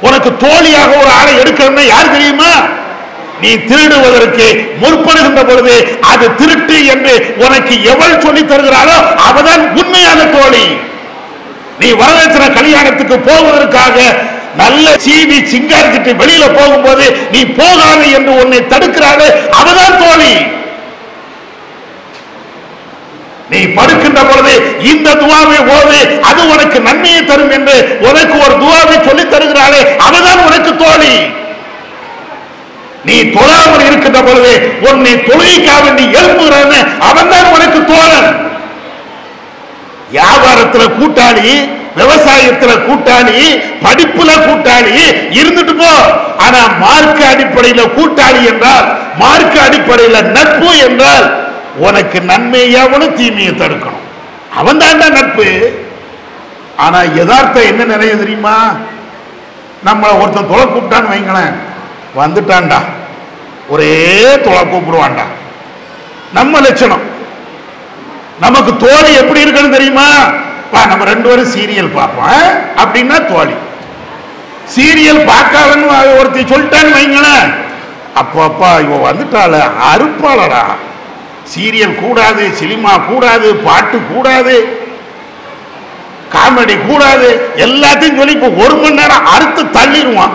உனக்கு தோழியாக ஒரு ஆளை எடுக்கணும்னா யார் தெரியுமா? நீ திருடுவதற்கு முற்படுகின்ற பொழுது அது திருட்டு என்று உனக்கு எவள் சொல்லி தருகிறாளோ அவதான் உண்மையான தோழி. நீ வரதட்சணை கல்யாணத்துக்கு போவதற்காக நல்ல சீவி சிங்காரிச்சிட்டு வெளியில போகும்போது நீ போகாது என்று உன்னை தடுக்கிறாளே அவதான் தோழி. நீ படுக்கின்ற பொழுது இந்த துவாவை ஓது அது உனக்கு நன்மையை தரும் என்று உனக்கு ஒரு துவாவை சொல்லி தருகிறாளே அவதான் உனக்கு தோழி. நீ தொழாமல் இருக்கின்ற பொழுது உன்னை தொழுகைக்காக நீ எழுப்புகிறான் அவன் தான் உனக்கு தோழன். வியாபாரத்துல கூட்டாளி விவசாயத்துல கூட்டாளி படிப்புல கூட்டாளி இருந்துட்டு போ. ஆனா மார்க்க அடிப்படையில கூட்டாளி என்றால் மார்க்க அடிப்படையில நட்பு என்றால் உனக்கு நன்மையாவனும் தீமையை தடுக்கணும். அவன் தான்டா நட்பு. ஆனா யதார்த்தம் என்ன நிறைய தெரியுமா? நம்ம ஒருத்தன் தொலை கூப்பிட்டான்னு வைங்களேன். வந்துட்டான்டா. ஒரே தொலை கூப்பிடுவான்டா. நம்ம லட்சணம். நமக்கு தோழி எப்படி இருக்குன்னு தெரியுமா? நம்ம ரெண்டு பேரும் சீரியல் பார்ப்போம் அப்படின்னா தோழி. சீரியல் பார்க்காதன்னு ஒருத்தி சொல்லிட்டான்னு வைங்களேன். அப்போ அப்பா இவ வந்துட்டாள அறுப்பாளடா. சீரியல் கூடாது சினிமா கூடாது பாட்டு கூடாது காமெடி கூடாது எல்லாத்தையும் சொல்லி இப்போ ஒரு மணி நேரம் அறுத்து தள்ளிடுவான்.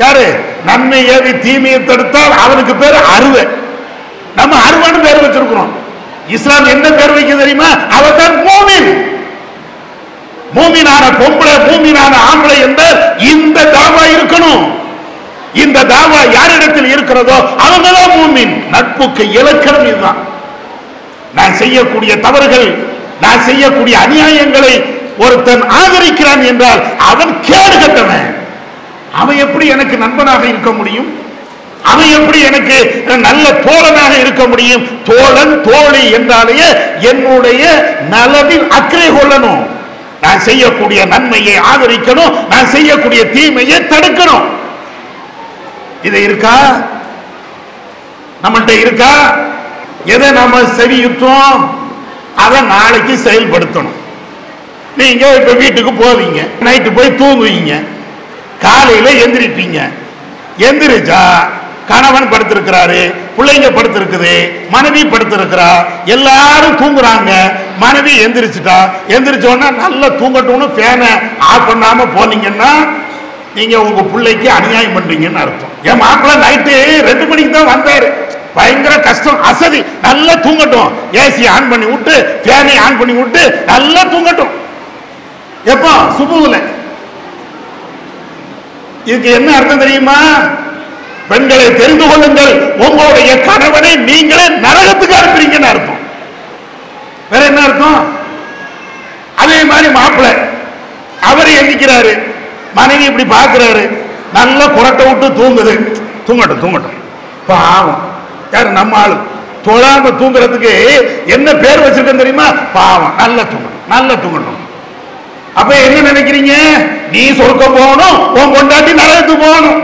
யாரு? நன்மை ஏவி தீமையை தடுத்தால் அவனுக்கு பேர் அருவை நம்ம அருவான்னு பேர் வச்சிருக்கிறோம். இஸ்லாம் என்ன பேர் வைக்க தெரியுமா? அவர் தான் மூமின். மூமினான பொம்பளை மூமினான ஆம்பளை என்ற இந்த தாவா இருக்கணும். இந்த தாவா யாரிடத்தில் இருக்கிறதோ அவங்கதான் மூமின். நட்புக்கு இலக்கணம் இதுதான். நான் செய்யக்கூடிய தவறுகள் நான் செய்யக்கூடிய அநியாயங்களை ஒருத்தன் ஆதரிக்கிறான் என்றால் அவன் கேடு கட்டவன். அவன் எப்படி எனக்கு நண்பனாக இருக்க முடியும்? அவன் எப்படி எனக்கு நல்ல தோழனாக இருக்க முடியும்? தோழன் தோழி என்றாலேயே என்னுடைய நலனில் அக்கறை கொள்ளணும். நான் செய்யக்கூடிய நன்மையை ஆதரிக்கணும். நான் செய்யக்கூடிய தீமையை தடுக்கணும். இது இருக்கா? நம்மள்கிட்ட இருக்கா? எதை நாம செவியுற்றோம் அதை நாளைக்கு செயல்படுத்தணும். நீங்க இப்ப வீட்டுக்கு போவீங்க. நைட்டு போய் தூங்குவீங்க. காலையில் எந்திரிப்பீங்க. எந்திரிச்சா கணவன் படுத்திருக்கிறாரு பிள்ளைங்க படுத்திருக்குது மனைவி படுத்திருக்கிறா எல்லாரும் தூங்குறாங்க. மனைவி எந்திரிச்சிட்டா எந்திரிச்சோன்னா நல்லா தூங்கட்டும்னு ஃபேனை ஆஃப் பண்ணாம போனீங்கன்னா நீங்க உங்க பிள்ளைக்கு அநியாயம் பண்றீங்கன்னு அர்த்தம். என் மாப்பிள்ள நைட்டு ரெண்டு மணிக்கு தான் வந்தாரு. பயங்கர கஷ்டம் அசதி. நல்லா தூங்கட்டும். ஏசி ஆன் பண்ணி விட்டு ஃபேனை ஆன் பண்ணி விட்டு நல்லா தூங்கட்டும். எப்போ சுபுவில். இதுக்கு என்ன அர்த்தம் தெரியுமா? பெண்களை தெரிந்து கொள்ளுங்கள். உங்களுடைய கணவனை நீங்களே நரகத்துக்கு அனுப்புறீங்கன்னு அர்த்தம். வேற என்ன அர்த்தம்? அதே மாதிரி மாப்பிள்ள அவர் எண்ணிக்கிறாரு மனைவி இப்படி பாக்குறாரு. நல்லா குரட்டை விட்டு தூங்குது. தூங்கட்டும் தூங்கட்டும். பாவம். யார் நம்ம ஆளு? தொழாம தூங்குறதுக்கு என்ன பேர் வச்சிருக்கேன் தெரியுமா? பாவம். நல்லா தூங்கணும் நல்லா தூங்கணும் அப்ப என்ன நினைக்கிறீங்க? நீ சொர்க்க போகணும் உன் கொண்டாட்டி நரகத்துக்கு போகணும்.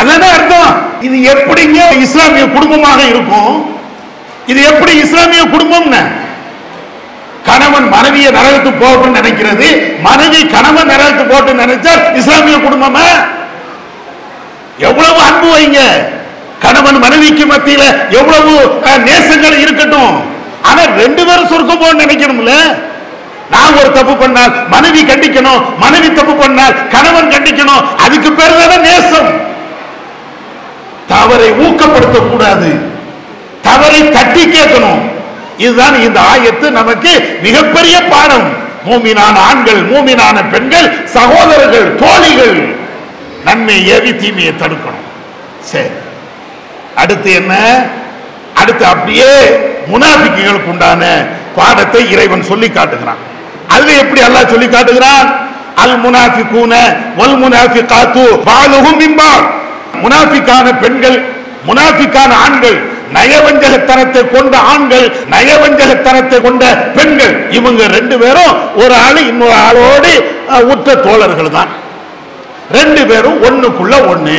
அதானே அர்த்தம். இது எப்படிங்க இஸ்லாமிய குடும்பமாக இருக்கும்? இது எப்படி இஸ்லாமிய குடும்பம்னு? கணவன் மனைவியை நரகத்துக்கு போகணும்னு நினைக்கிறது. மனைவி கணவன் நரகத்துக்கு போட்டு நினைச்சா இஸ்லாமிய குடும்பமா? எவ்வளவு அன்பு வைங்க. கணவன் மனைவிக்கு மத்தியில எவ்வளவு நேசங்கள் இருக்கட்டும். ஆனா ரெண்டு பேரும் சொர்க்கம் போகணும்னு நினைக்கணும்ல? நான் ஒரு தப்பு பண்ணால் மனைவி கண்டிக்கணும் மனைவி தப்பு பண்ணால் கணவன் கண்டிக்கணும் அதுக்கு பேர் தானே நேசம். தவறை ஊக்கப்படுத்த கூடாது தவறை தட்டி கேட்கணும். இதுதான் இந்த ஆயத்து நமக்கு மிகப்பெரிய பாடம். மூமினான ஆண்கள் மூமினான பெண்கள் சகோதரர்கள் தோழிகள் நன்மை ஏவி தீமையை தடுக்கணும். சரி. அடுத்து என்ன? அடுத்து அப்படியே முனாபிக்குகளுக்கு உண்டான பாடத்தை இறைவன் சொல்லி காட்டுகிறான். அது எப்படி அல்லாஹ் சொல்லி காட்டுகிறான்? அல் முனாஃபிகூன வல் முனாஃபிகாத்து பாலுஹும் மின்பால் முனாஃபிக்கான பெண்கள் முனாஃபிக்கான ஆண்கள் நயவஞ்சகத்தனத்தை கொண்ட ஆண்கள் நயவஞ்சகத்தனத்தை கொண்ட பெண்கள். இவங்க ரெண்டு பேரும் ஒரு ஆளு இன்னொரு ஆளோடு உற்ற தோழர்கள் தான். ரெண்டு பேரும் ஒண்ணுக்குள்ள ஒண்ணு.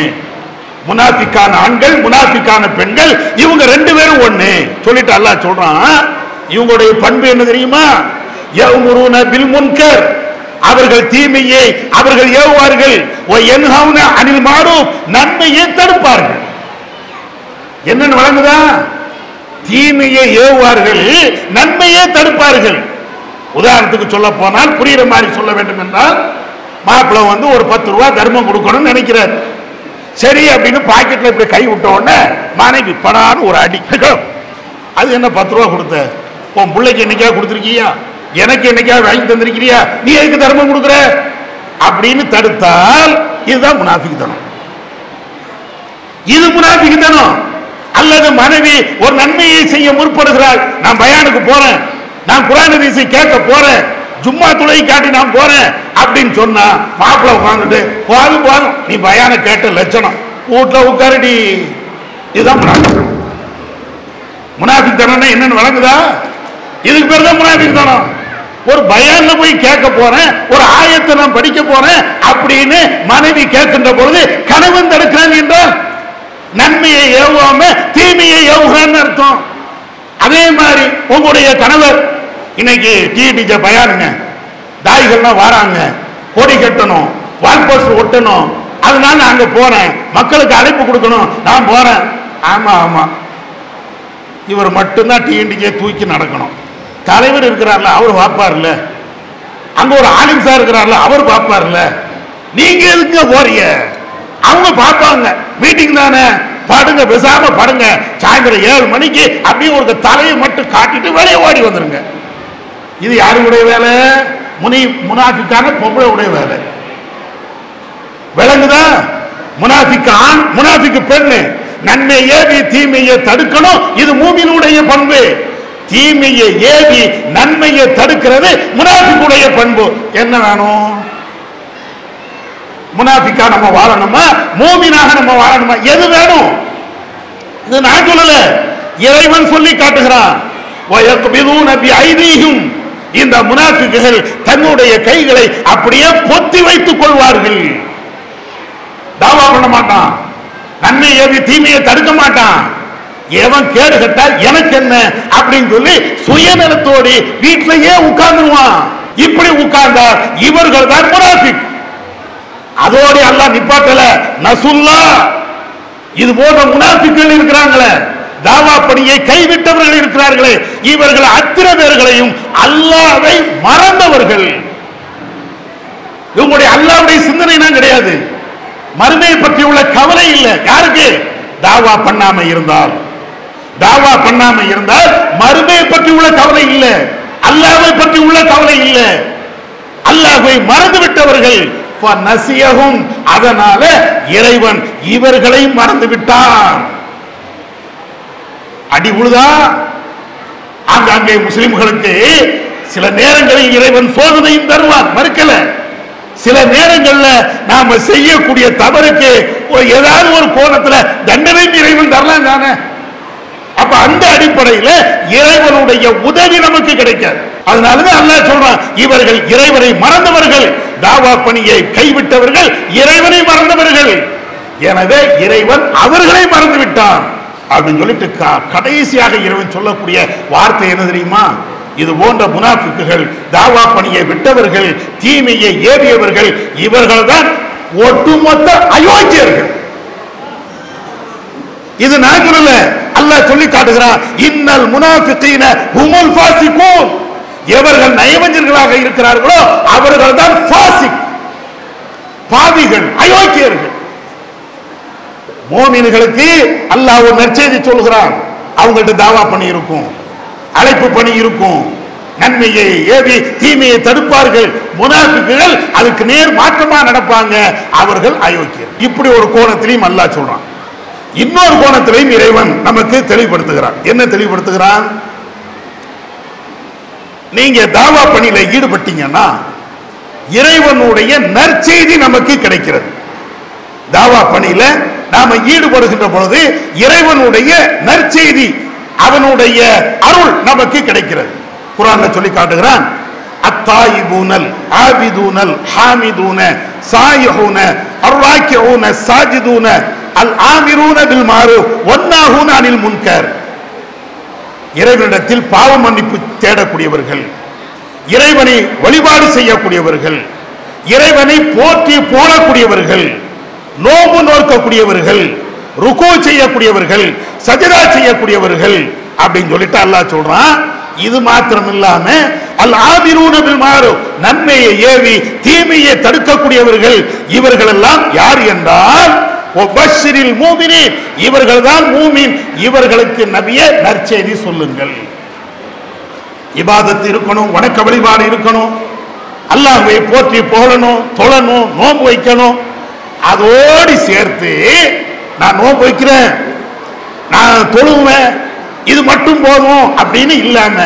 முனாஃபிக்கான ஆண்கள் முனாஃபிக்கான பெண்கள் இவங்க ரெண்டு பேரும் ஒண்ணு. சொல்லிட்டு அல்லாஹ் சொல்றான் இவங்களுடைய பண்பு என்ன தெரியுமா? அவர்கள் தீமையை அவர்கள் ஏவுவார்கள். ஒ யன்ஹவுன அனில் மாறும் நன்மையை தடுப்பார்கள். என்னன்னு வழங்குதா? தீமையை ஏவுவார்கள் நன்மையை தடுப்பார்கள். உதாரணத்துக்கு சொல்ல போனால் புரியுற மாதிரி சொல்ல வேண்டும் என்றால் மாப்பிள்ள வந்து ஒரு பத்து ரூபா தர்மம் கொடுக்கணும்னு நினைக்கிறார். சரி அப்படின்னு பாக்கெட்ல இப்படி கை விட்ட உடனே மனைவி படான்னு ஒரு அடி. அது என்ன பத்து ரூபா கொடுத்த? உன் பிள்ளைக்கு என்னைக்கா கொடுத்துருக்கியா? எனக்கு என்னைக்கா வாங்கி தந்திருக்கிறியா? நீ எதுக்கு தர்மம் கொடுக்குற? அப்படின்னு தடுத்தால் இதுதான் முனாஃபிக்குத்தனம் இது முனாஃபிக்குத்தனம் அல்லது மனைவி ஒரு நன்மையை செய்ய முற்படுகிறாள். நான் பயானுக்கு போறேன். நான் குரான் ரீசை கேட்க போறேன். ஜும்மா துளை காட்டி நான் போறேன் அப்படின்னு சொன்னா மாப்பிள்ள உட்காந்துட்டு போதும் போதும் நீ பயான கேட்ட லட்சணம். வீட்டில் உட்காரடி. இதுதான் முனாஃபிக் முனாஃபிக்தனம் என்னன்னு வழங்குதா? இதுக்கு பேர் தான் முனாஃபிக்தனம் ஒரு பயான்ல போய் கேட்க போறேன் ஒரு ஆயத்தை நான் படிக்க போறேன் அப்படின்னு மனைவி கேட்கின்ற பொழுது கணவன் தடுக்கிறான் என்றால் நன்மையை ஏவுவாம தீமையை ஏவுகான்னு அர்த்தம். அதே மாதிரி உங்களுடைய கணவர் இன்னைக்கு டிடிஜ பயானுங்க தாய்கள்லாம் வராங்க கொடி கட்டணும் வால்போஸ்ட் ஒட்டணும் அதனால நான் அங்க போறேன் மக்களுக்கு அழைப்பு கொடுக்கணும் நான் போறேன். ஆமா ஆமா. இவர் மட்டும்தான் டிஎன்டிஜே தூக்கி நடக்கணும். தலைவர் இருக்கிறார்ல அவர் பார்ப்பார்ல. அங்க ஒரு ஆலிம் சார் இருக்கிறார்ல அவர் பார்ப்பார்ல. நீங்க எதுக்கு போறீங்க? அவங்க பார்ப்பாங்க. மீட்டிங் தானே? படுங்க பேசாம படுங்க. சாயந்தரம் ஏழு மணிக்கு அப்படியே ஒரு தலையை மட்டும் காட்டிட்டு வெளியே ஓடி வந்துருங்க. இது யாருடைய வேலை? முனி முனாஃபிக்கான பொம்பளை உடைய வேலை. விளங்குதா முனாஃபிக்கு ஆண் முனாஃபிக்கு பெண்ணு. நன்மையே தீமையை தடுக்கணும். இது மூமியினுடைய பண்பு. தீமையை ஏவி நன்மையை தடுக்கிறது முனாஃபிக்குடைய பண்பு. என்ன வேணும்? முனாஃபிக்கா நம்ம வாழணுமா? மூமினாக நம்ம வாழணுமா? எது வேணும்? இது நான் சொல்லல. இறைவன் சொல்லி காட்டுகிறான். இந்த முனாஃபிக்குகள் தன்னுடைய கைகளை அப்படியே பொத்தி வைத்துக் கொள்வார்கள். தாவா பண்ண மாட்டான். நன்மை ஏவி தீமையை தடுக்க மாட்டான். எவன் கேடு கட்டால் எனக்கு என்ன? அப்படின்னு சொல்லி சுயநலத்தோடு வீட்டிலேயே உட்கார்ந்துருவான். இப்படி உட்கார்ந்தார் இவர்கள் தான் முனாஃபிக். அதோடு அல்லாஹ் நிப்பாட்டல நசுல்லா. இது போன்ற முனாஃபிக்கள் இருக்கிறாங்களே. தாவா பணியை கைவிட்டவர்கள் இருக்கிறார்களே. இவர்கள் அத்தனை பேர்களையும் அல்லாவை மறந்தவர்கள். இவங்களுடைய அல்லாவுடைய சிந்தனை தான் கிடையாது. மறுமையை பற்றி உள்ள கவலை இல்லை. யாருக்கு? தாவா பண்ணாம இருந்தால். தாவா பண்ணாம இருந்தால் மறுமையை பற்றி உள்ள கவலை இல்லை. அல்லாவை பற்றி உள்ள கவலை இல்லை. அல்லாஹை மறந்து விட்டவர்கள் நசியகும் அதனால இறைவன் இவர்களை மறந்து விட்டான் அடி உழுதா? ஆங்காங்கே முஸ்லிம்களுக்கு சில நேரங்களில் இறைவன் சோதனையும் தருவான். மறுக்கல. சில நேரங்கள்ல நாம செய்யக்கூடிய தவறுக்கு ஏதாவது ஒரு கோணத்துல தண்டனையும் இறைவன் தரலாம் தானே? அப்ப அந்த அடிப்படையில இறைவனுடைய உதவி நமக்கு கிடைக்காது. அதனாலதான் அல்லாஹ் சொல்றான் இவர்கள் இறைவனை மறந்தவர்கள் தாவா பணியை கைவிட்டவர்கள் இறைவனை மறந்தவர்கள். எனவே இறைவன் அவர்களை மறந்து விட்டான் அப்படின்னு சொல்லிட்டு கடைசியாக இறைவன் சொல்லக்கூடிய வார்த்தை என்ன தெரியுமா? இது போன்ற முனாஃபிக்குகள் தாவா பணியை விட்டவர்கள் தீமையை ஏவியவர்கள் இவர்கள்தான் ஒட்டுமொத்த அயோக்கியர்கள். இது நான் சொல்லல. அல்லாஹ் சொல்லி காட்டுகிறான் இன்னல் முனாஃபிகீன ஹுமுல் ஃபாசிகூன். எவர்கள் நயவஞ்சர்களாக இருக்கிறார்களோ அவர்கள் தான் ஃபாசிக் பாவிகள் அயோக்கியர்கள். மோமின்களுக்கு அல்லாஹ் ஒரு நற்செய்தி சொல்கிறான் அவங்கள்ட்ட தாவா பண்ணி இருக்கும் அழைப்பு பணி இருக்கும். நன்மையை ஏவி தீமையை தடுப்பார்கள். முனாஃபிக்குகள் அதுக்கு நேர் மாற்றமா நடப்பாங்க. அவர்கள் அயோக்கியர். இப்படி ஒரு கோணத்திலையும் அல்லாஹ் சொல்றான். இன்னொரு கோணத்திலையும் இறைவன் நமக்கு தெளிவுபடுத்துகிறான். என்ன தெளிவுபடுத்துகிறான்? நீங்க தாவா பணியில ஈடுபட்டீங்கன்னா இறைவனுடைய நற்செய்தி நமக்கு கிடைக்கிறது. தாவா பணியில நாம ஈடுபடுகின்ற பொழுது இறைவனுடைய நற்செய்தி அவனுடைய அருள் நமக்கு கிடைக்கிறது. குரான் சொல்லி காட்டுகிறான் அத்தாயிபூனல் ஆபிதூனல் ஹாமிதூன சாயிஹூன அர்ராக்கியூன சாஜிதூன அல் ஆமிரூன பில் மாறு ஒன்னாகூன அனில் முன்கர். இறைவனிடத்தில் பாவ மன்னிப்பு தேடக்கூடியவர்கள் இறைவனை வழிபாடு செய்யக்கூடியவர்கள் இறைவனை போற்றி போடக்கூடியவர்கள் நோம்பு நோக்கக்கூடியவர்கள் ருகோ செய்யக்கூடியவர்கள் சஜிதா செய்யக்கூடியவர்கள் அப்படின்னு சொல்லிட்டு அல்லாஹ் சொல்றான். இது மாத்திரம் இல்லாம அல் ஆபிரூன மாறும் நன்மையை ஏவி தீமையை தடுக்கக்கூடியவர்கள் இவர்கள் எல்லாம் யார் என்றால் இவர்கள் தான் மூமின். இவர்களுக்கு நபிய நற்செய்தி சொல்லுங்கள். இபாதத்து இருக்கணும் வணக்க வழிபாடு இருக்கணும். அல்லாஹை போற்றி போடணும் தொழணும் நோன்பு வைக்கணும். அதோடு சேர்த்து நான் நோன்பு வைக்கிறேன். நான் தொழுவேன். இது மட்டும் போதும் அப்படின்னு இல்லாம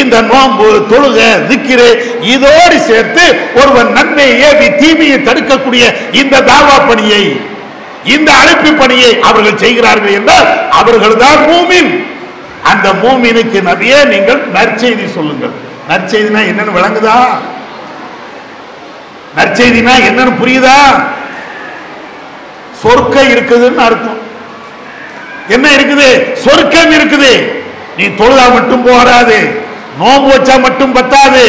இந்த நோன்பு தொழுக திக்கிரு இதோடு சேர்த்து ஒருவன் நன்மையை ஏவி தீமையை தடுக்கக்கூடிய இந்த தாவா பணியை இந்த அழைப்பு பணியை அவர்கள் செய்கிறார்கள் என்றால் அவர்கள் தான் மூமின். அந்த மூமினுக்கு நபியே நீங்கள் நற்செய்தி சொல்லுங்கள். நற்செய்தினா என்னன்னு விளங்குதா? நற்செய்தினா என்னன்னு புரியுதா? சொர்க்கம் இருக்குதுன்னு அர்த்தம். என்ன இருக்குது? சொர்க்கம் இருக்குது. நீ தொழுதா மட்டும் போராது நோம்பு வச்சா மட்டும் பத்தாது.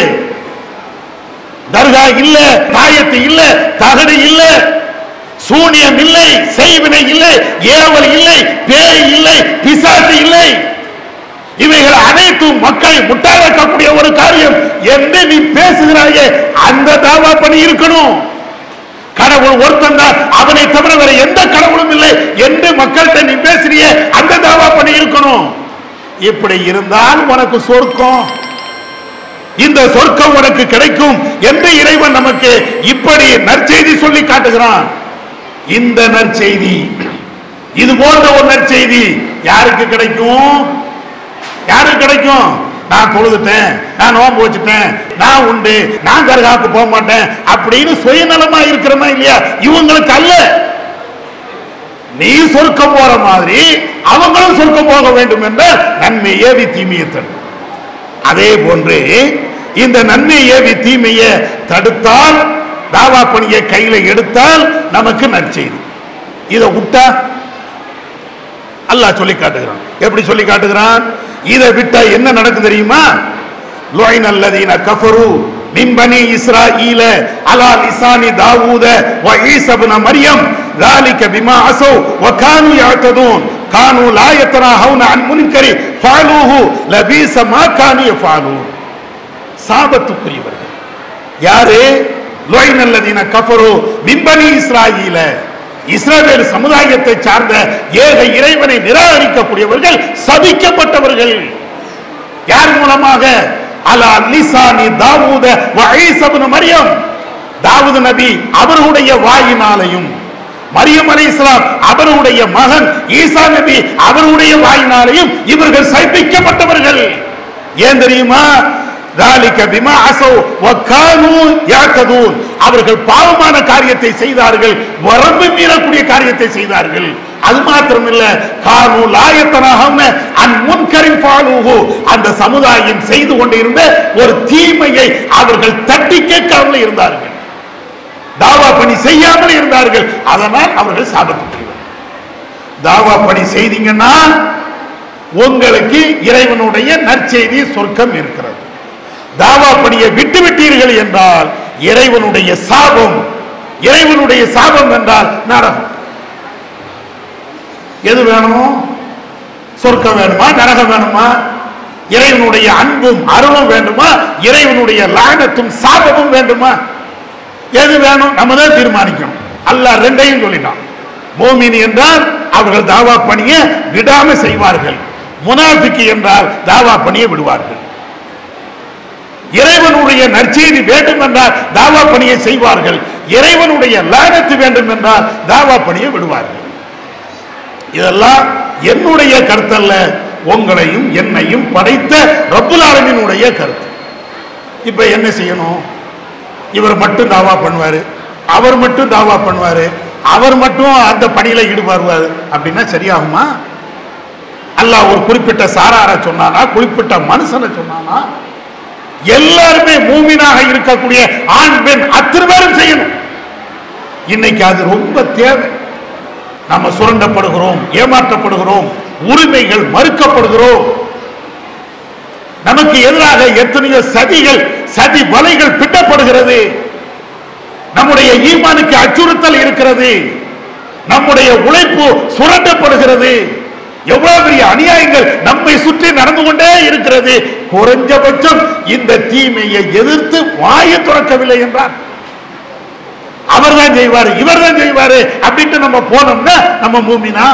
தர்கா இல்ல தாயத்து இல்ல தகடு இல்ல. சூனியம் இல்லை செய்வினை இல்லை ஏவல் இல்லை பேய் இல்லை பிசாசு இல்லை. இவைகள் அனைத்தும் மக்களை முட்டாளாக்கக்கூடிய ஒரு காரியம் என்று நீ பேசுகிறாயே அந்த தாவா பணி இருக்கணும். கடவுள் ஒருத்தன் தான் அவனை தவிர வேற எந்த கடவுளும் இல்லை என்று மக்கள்கிட்ட நீ பேசுறிய அந்த தாவா பணி இருக்கணும். இப்படி இருந்தால் உனக்கு சொர்க்கம். இந்த சொர்க்கம் உனக்கு கிடைக்கும் என்று இறைவன் நமக்கு இப்படி நற்செய்தி சொல்லி காட்டுகிறான். இந்த நற்செய்தி. இது போன்ற ஒரு நற்செய்தி யாருக்கு கிடைக்கும்? யாருக்கு கிடைக்கும்? நான் தொழுதுட்டேன் நான் நோம்பு வச்சுட்டேன் நான் உண்டு நான் கருகாக்கு போக மாட்டேன் அப்படின்னு சுயநலமா இருக்கிறமா இல்லையா? இவங்களுக்கு அல்ல. நீ சொர்க்கம் போற மாதிரி அவங்களும் சொர்க்கம் போக வேண்டும் என்ற நன்மை ஏவி தீமையை தடு அதே போன்று இந்த நன்மை ஏவி தீமையை தடுத்தால் தாவா பணியை கையில எடுத்தால் நமக்கு நற்செய்தி இதை விட்டா அல்லாஹ் சொல்லி காட்டுகிறான் எப்படி சொல்லி காட்டுகிறான் இதை விட்டா என்ன நடக்கும் தெரியுமா லோயின் அல்லதீன கஃபரு மின் பனி இஸ்ராஈல அலா லிசானி தாவூத வ ஈசா இப்னு மரியம் ذلك بما عصوا وكانوا يعتدون كانوا لا يتناهون عن منكر فعلوه لبئس ما كانوا يفعلون சாபத்துக்குரியவர்கள் யாரு லோயின் அல்லதீன கஃபரு மின் இஸ்ரேல் சமுதாயத்தை சார்ந்த ஏக இறைவனை நிராகரிக்கக்கூடியவர்கள் சபிக்கப்பட்டவர்கள். யார் மூலமாக? அலா லிசானி தாவூத வ மரியம். தாவூது நபி அவருடைய வாயினாலையும். மரியம் அலைஹிஸ்ஸலாம் அவருடைய மகன் ஈசா நபி அவருடைய வாயினாலையும் இவர்கள் சபிக்கப்பட்டவர்கள். ஏன் தெரியுமா? அவர்கள் பாவமான காரியத்தை செய்தார்கள் வரம்பு மீறக்கூடிய காரியத்தை செய்தார்கள். அது மாத்திரம் இல்ல கானு லாயத்தனாக முன்கரின் பாலூகு அந்த சமுதாயம் செய்து கொண்டிருந்த ஒரு தீமையை அவர்கள் தட்டி கேட்காமல் இருந்தார்கள். தாவா பணி செய்யாமல் இருந்தார்கள். அதனால் அவர்கள் சாபத்துக்கிறார்கள் தாவா பணி செய்தீங்கன்னா உங்களுக்கு இறைவனுடைய நற்செய்தி சொர்க்கம் இருக்கிறது. தாவா பணியை விட்டு விட்டீர்கள் என்றால் இறைவனுடைய சாபம். இறைவனுடைய சாபம் என்றால் நரகம். எது வேணும்? சொர்க்கம் வேணுமா? நரகம் வேணுமா? இறைவனுடைய அன்பும் அருளும் வேண்டுமா? இறைவனுடைய லானத்தும் சாபமும் வேண்டுமா? எது வேணும்? நம்ம தான் தீர்மானிக்கணும். அல்லாஹ் ரெண்டையும் சொல்லிட்டான். மோமின் என்றால் அவர்கள் தாவா பணியை விடாம செய்வார்கள். முனாஃபிக்கு என்றால் தாவா பணியை விடுவார்கள். இறைவனுடைய நற்செய்தி வேண்டும் என்றால் தாவா பணியை செய்வார்கள். இறைவனுடைய லானத்து வேண்டும் என்றால் தாவா பணியை விடுவார்கள். இதெல்லாம் என்னுடைய கருத்தல்ல உங்களையும் என்னையும் படைத்த ரப்புல் கருத்து. இப்ப என்ன செய்யணும்? இவர் மட்டும் தாவா பண்ணுவாரு அவர் மட்டும் தாவா பண்ணுவாரு அவர் மட்டும் அந்த பணியில ஈடுபடுவார் அப்படின்னா சரியாகுமா? அல்லாஹ் ஒரு குறிப்பிட்ட சாராரை சொன்னானா குறிப்பிட்ட மனுஷனை சொன்னானா எல்லாருமே மூமினாக இருக்கக்கூடிய ஆண் பெண் அத்தனை பேரும் செய்யணும். இன்னைக்கு அது ரொம்ப தேவை. நம்ம சுரண்டப்படுகிறோம் ஏமாற்றப்படுகிறோம் உரிமைகள் மறுக்கப்படுகிறோம். நமக்கு எதிராக எத்தனையோ சதிகள் சதி வலைகள் பிட்டப்படுகிறது நம்முடைய ஈமானுக்கு அச்சுறுத்தல் இருக்கிறது. நம்முடைய உழைப்பு சுரண்டப்படுகிறது. எவ்வளவு பெரிய அநியாயங்கள் நம்மை சுற்றி நடந்து கொண்டே இருக்கிறது. குறைஞ்சபட்சம் இந்த தீமையை எதிர்த்து வாயை துறக்கவில்லை என்றார். அவர் தான் செய்வாரு இவர் தான் செய்வாரு அப்படின்ட்டு நம்ம போனோம்னா நம்ம மூமினா?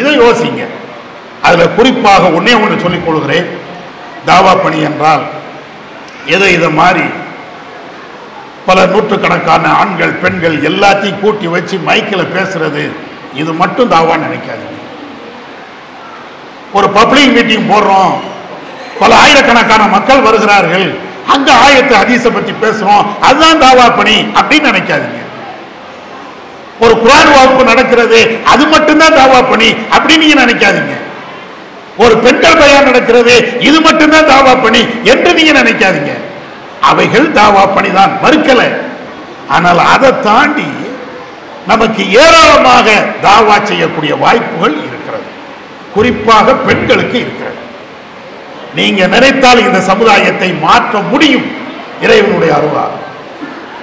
இதை யோசிங்க. அதுல குறிப்பாக ஒன்னே ஒன்று சொல்லிக் கொள்கிறேன். தாவா பணி என்றால் எதை இதை மாதிரி பல நூற்றுக்கணக்கான ஆண்கள் பெண்கள் எல்லாத்தையும் கூட்டி வச்சு மைக்கில் பேசுறது. இது மட்டும் தாவா நினைக்காதீங்க. ஒரு பப்ளிக் மீட்டிங் போடுறோம். பல ஆயிரக்கணக்கான மக்கள் வருகிறார்கள். அங்க ஆயத்தை ஹதீஸை பத்தி பேசுறோம். அதுதான் தாவா பணி அப்படின்னு நினைக்காதீங்க. ஒரு குரான் வகுப்பு நடக்கிறது அது மட்டும்தான் தாவா பணி அப்படின்னு நீங்க நினைக்காதீங்க. ஒரு பெண்கள் பயான் நடக்கிறது இது மட்டும்தான் தாவா பணி என்று நீங்க நினைக்காதீங்க. அவைகள் தாவா பணி தான் மறுக்கல. ஆனால் அதை தாண்டி நமக்கு ஏராளமாக தாவா செய்யக்கூடிய வாய்ப்புகள் இருக்கிறது. குறிப்பாக பெண்களுக்கு இருக்கிறது. நீங்க நினைத்தால் இந்த சமுதாயத்தை மாற்ற முடியும் இறைவனுடைய அருளால்.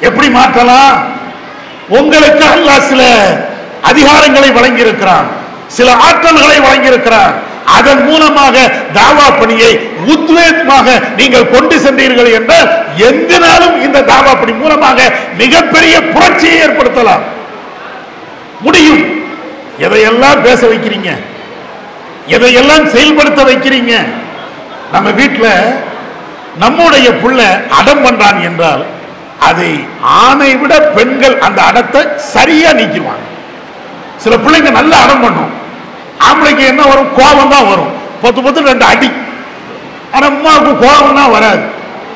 எப்படி மாற்றலாம்? உங்களுக்கு அல்லா சில அதிகாரங்களை வழங்கியிருக்கிறான் சில ஆற்றல்களை வழங்கியிருக்கிறான். அதன் மூலமாக தாவா பணியை உத்வேகமாக நீங்கள் கொண்டு சென்றீர்கள் என்றால் எந்த நாளும் இந்த தாவா பணி மூலமாக மிகப்பெரிய புரட்சியை ஏற்படுத்தலாம். முடியும். எதையெல்லாம் பேச வைக்கிறீங்க? எதையெல்லாம் செயல்படுத்த வைக்கிறீங்க? நம்ம வீட்டில் நம்முடைய புள்ள அடம் பண்றான் என்றால் அதை ஆணை விட பெண்கள் அந்த அடத்தை சரியா நீக்கிடுவாங்க. சில பிள்ளைங்க நல்ல அடம் பண்ணும். ஆம்பளைக்கு என்ன வரும்? கோபம் தான் வரும். பொத்து பொத்து ரெண்டு அடி. ஆனா அம்மாவுக்கு கோபம் தான் வராது.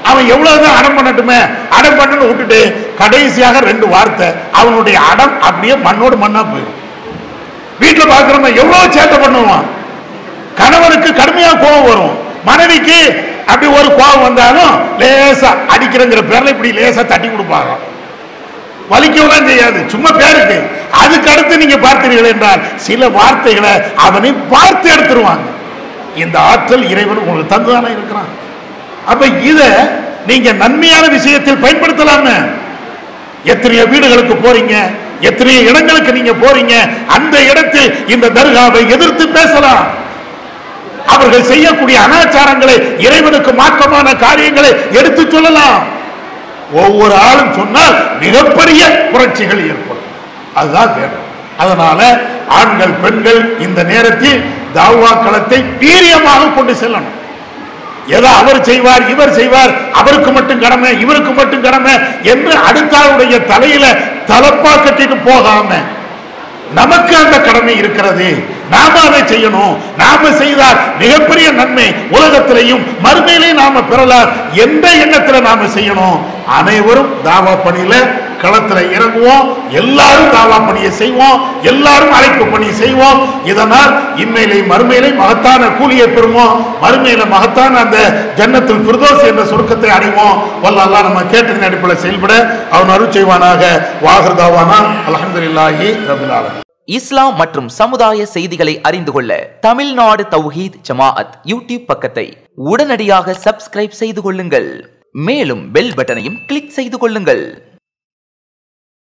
அவன் எவ்வளவுதான் அடம் பண்ணட்டுமே? அடம் பண்ணு விட்டுட்டு கடைசியாக ரெண்டு வார்த்தை அவனுடைய அடம் அப்படியே மண்ணோடு மண்ணா போயிடும். வீட்டில் பார்க்குறவங்க எவ்வளவு சேட்டை பண்ணுவான்? கணவனுக்கு கடுமையா கோபம் வரும். மனைவிக்கு அப்படி ஒரு கோபம் வந்தாலும் லேசா அடிக்கிறங்கிற பேர்ல இப்படி லேசா தட்டி கொடுப்பாங்க. வலிக்கவும் செய்யாது. சும்மா பேருக்கு. அதுக்கு அடுத்து நீங்க பார்த்தீர்கள் என்றால் சில வார்த்தைகளை அவனை பார்த்து எடுத்துருவாங்க. இந்த ஆற்றல் இறைவன் உங்களுக்கு தந்துதானே இருக்கிறான். அப்ப இத நீங்க நன்மையான விஷயத்தில் பயன்படுத்தலாமே. எத்தனையோ வீடுகளுக்கு போறீங்க எத்தனையோ இடங்களுக்கு நீங்க போறீங்க அந்த இடத்தில் இந்த தர்காவை எதிர்த்து பேசலாம். அவர்கள் செய்யக்கூடிய அனாச்சாரங்களை இறைவனுக்கு மாற்றமான காரியங்களை எடுத்து சொல்லலாம். ஒவ்வொரு ஆளும் சொன்னால் மிகப்பெரிய புரட்சிகள் ஏற்படும். அதுதான் வேணும் அதனால ஆண்கள் பெண்கள் இந்த நேரத்தில் தாவா களத்தை வீரியமாக கொண்டு செல்லணும். ஏதோ அவர் செய்வார் இவர் செய்வார் அவருக்கு மட்டும் கடமை இவருக்கு மட்டும் கடமை என்று அடுத்தாளுடைய தலையில தலப்பா கட்டிட்டு போகாம நமக்கு அந்த கடமை இருக்கிறது. நாம அதை செய்யணும். நாம செய்தால் மிகப்பெரிய நன்மை உலகத்திலையும் மறுமையிலையும் நாம பெறலாம். எந்த எண்ணத்துல நாம செய்யணும்? அனைவரும் தாவா பணியில களத்துல இறங்குவோம். எல்லாரும் தாவா பணியை செய்வோம். எல்லாரும் அழைப்பு பணி செய்வோம். இதனால் இம்மையிலே மறுமையிலே மகத்தான கூலியை பெறுவோம். மறுமையில மகத்தான அந்த ஜன்னத்தில் பிரதோஸ் என்ற சுருக்கத்தை அடைவோம். வல்லல்லா நம்ம கேட்டதின் அடிப்படையில் செயல்பட அவன் அருள் செய்வானாக வாகர்தாவானா அலமதுல்லாஹி ரபில் இஸ்லாம் மற்றும் சமுதாய செய்திகளை அறிந்து கொள்ள தமிழ்நாடு தௌஹீத் ஜமாஅத் யூடியூப் பக்கத்தை உடனடியாக சப்ஸ்கிரைப் செய்து கொள்ளுங்கள். மேலும் பெல் பட்டனையும் கிளிக் செய்து கொள்ளுங்கள்.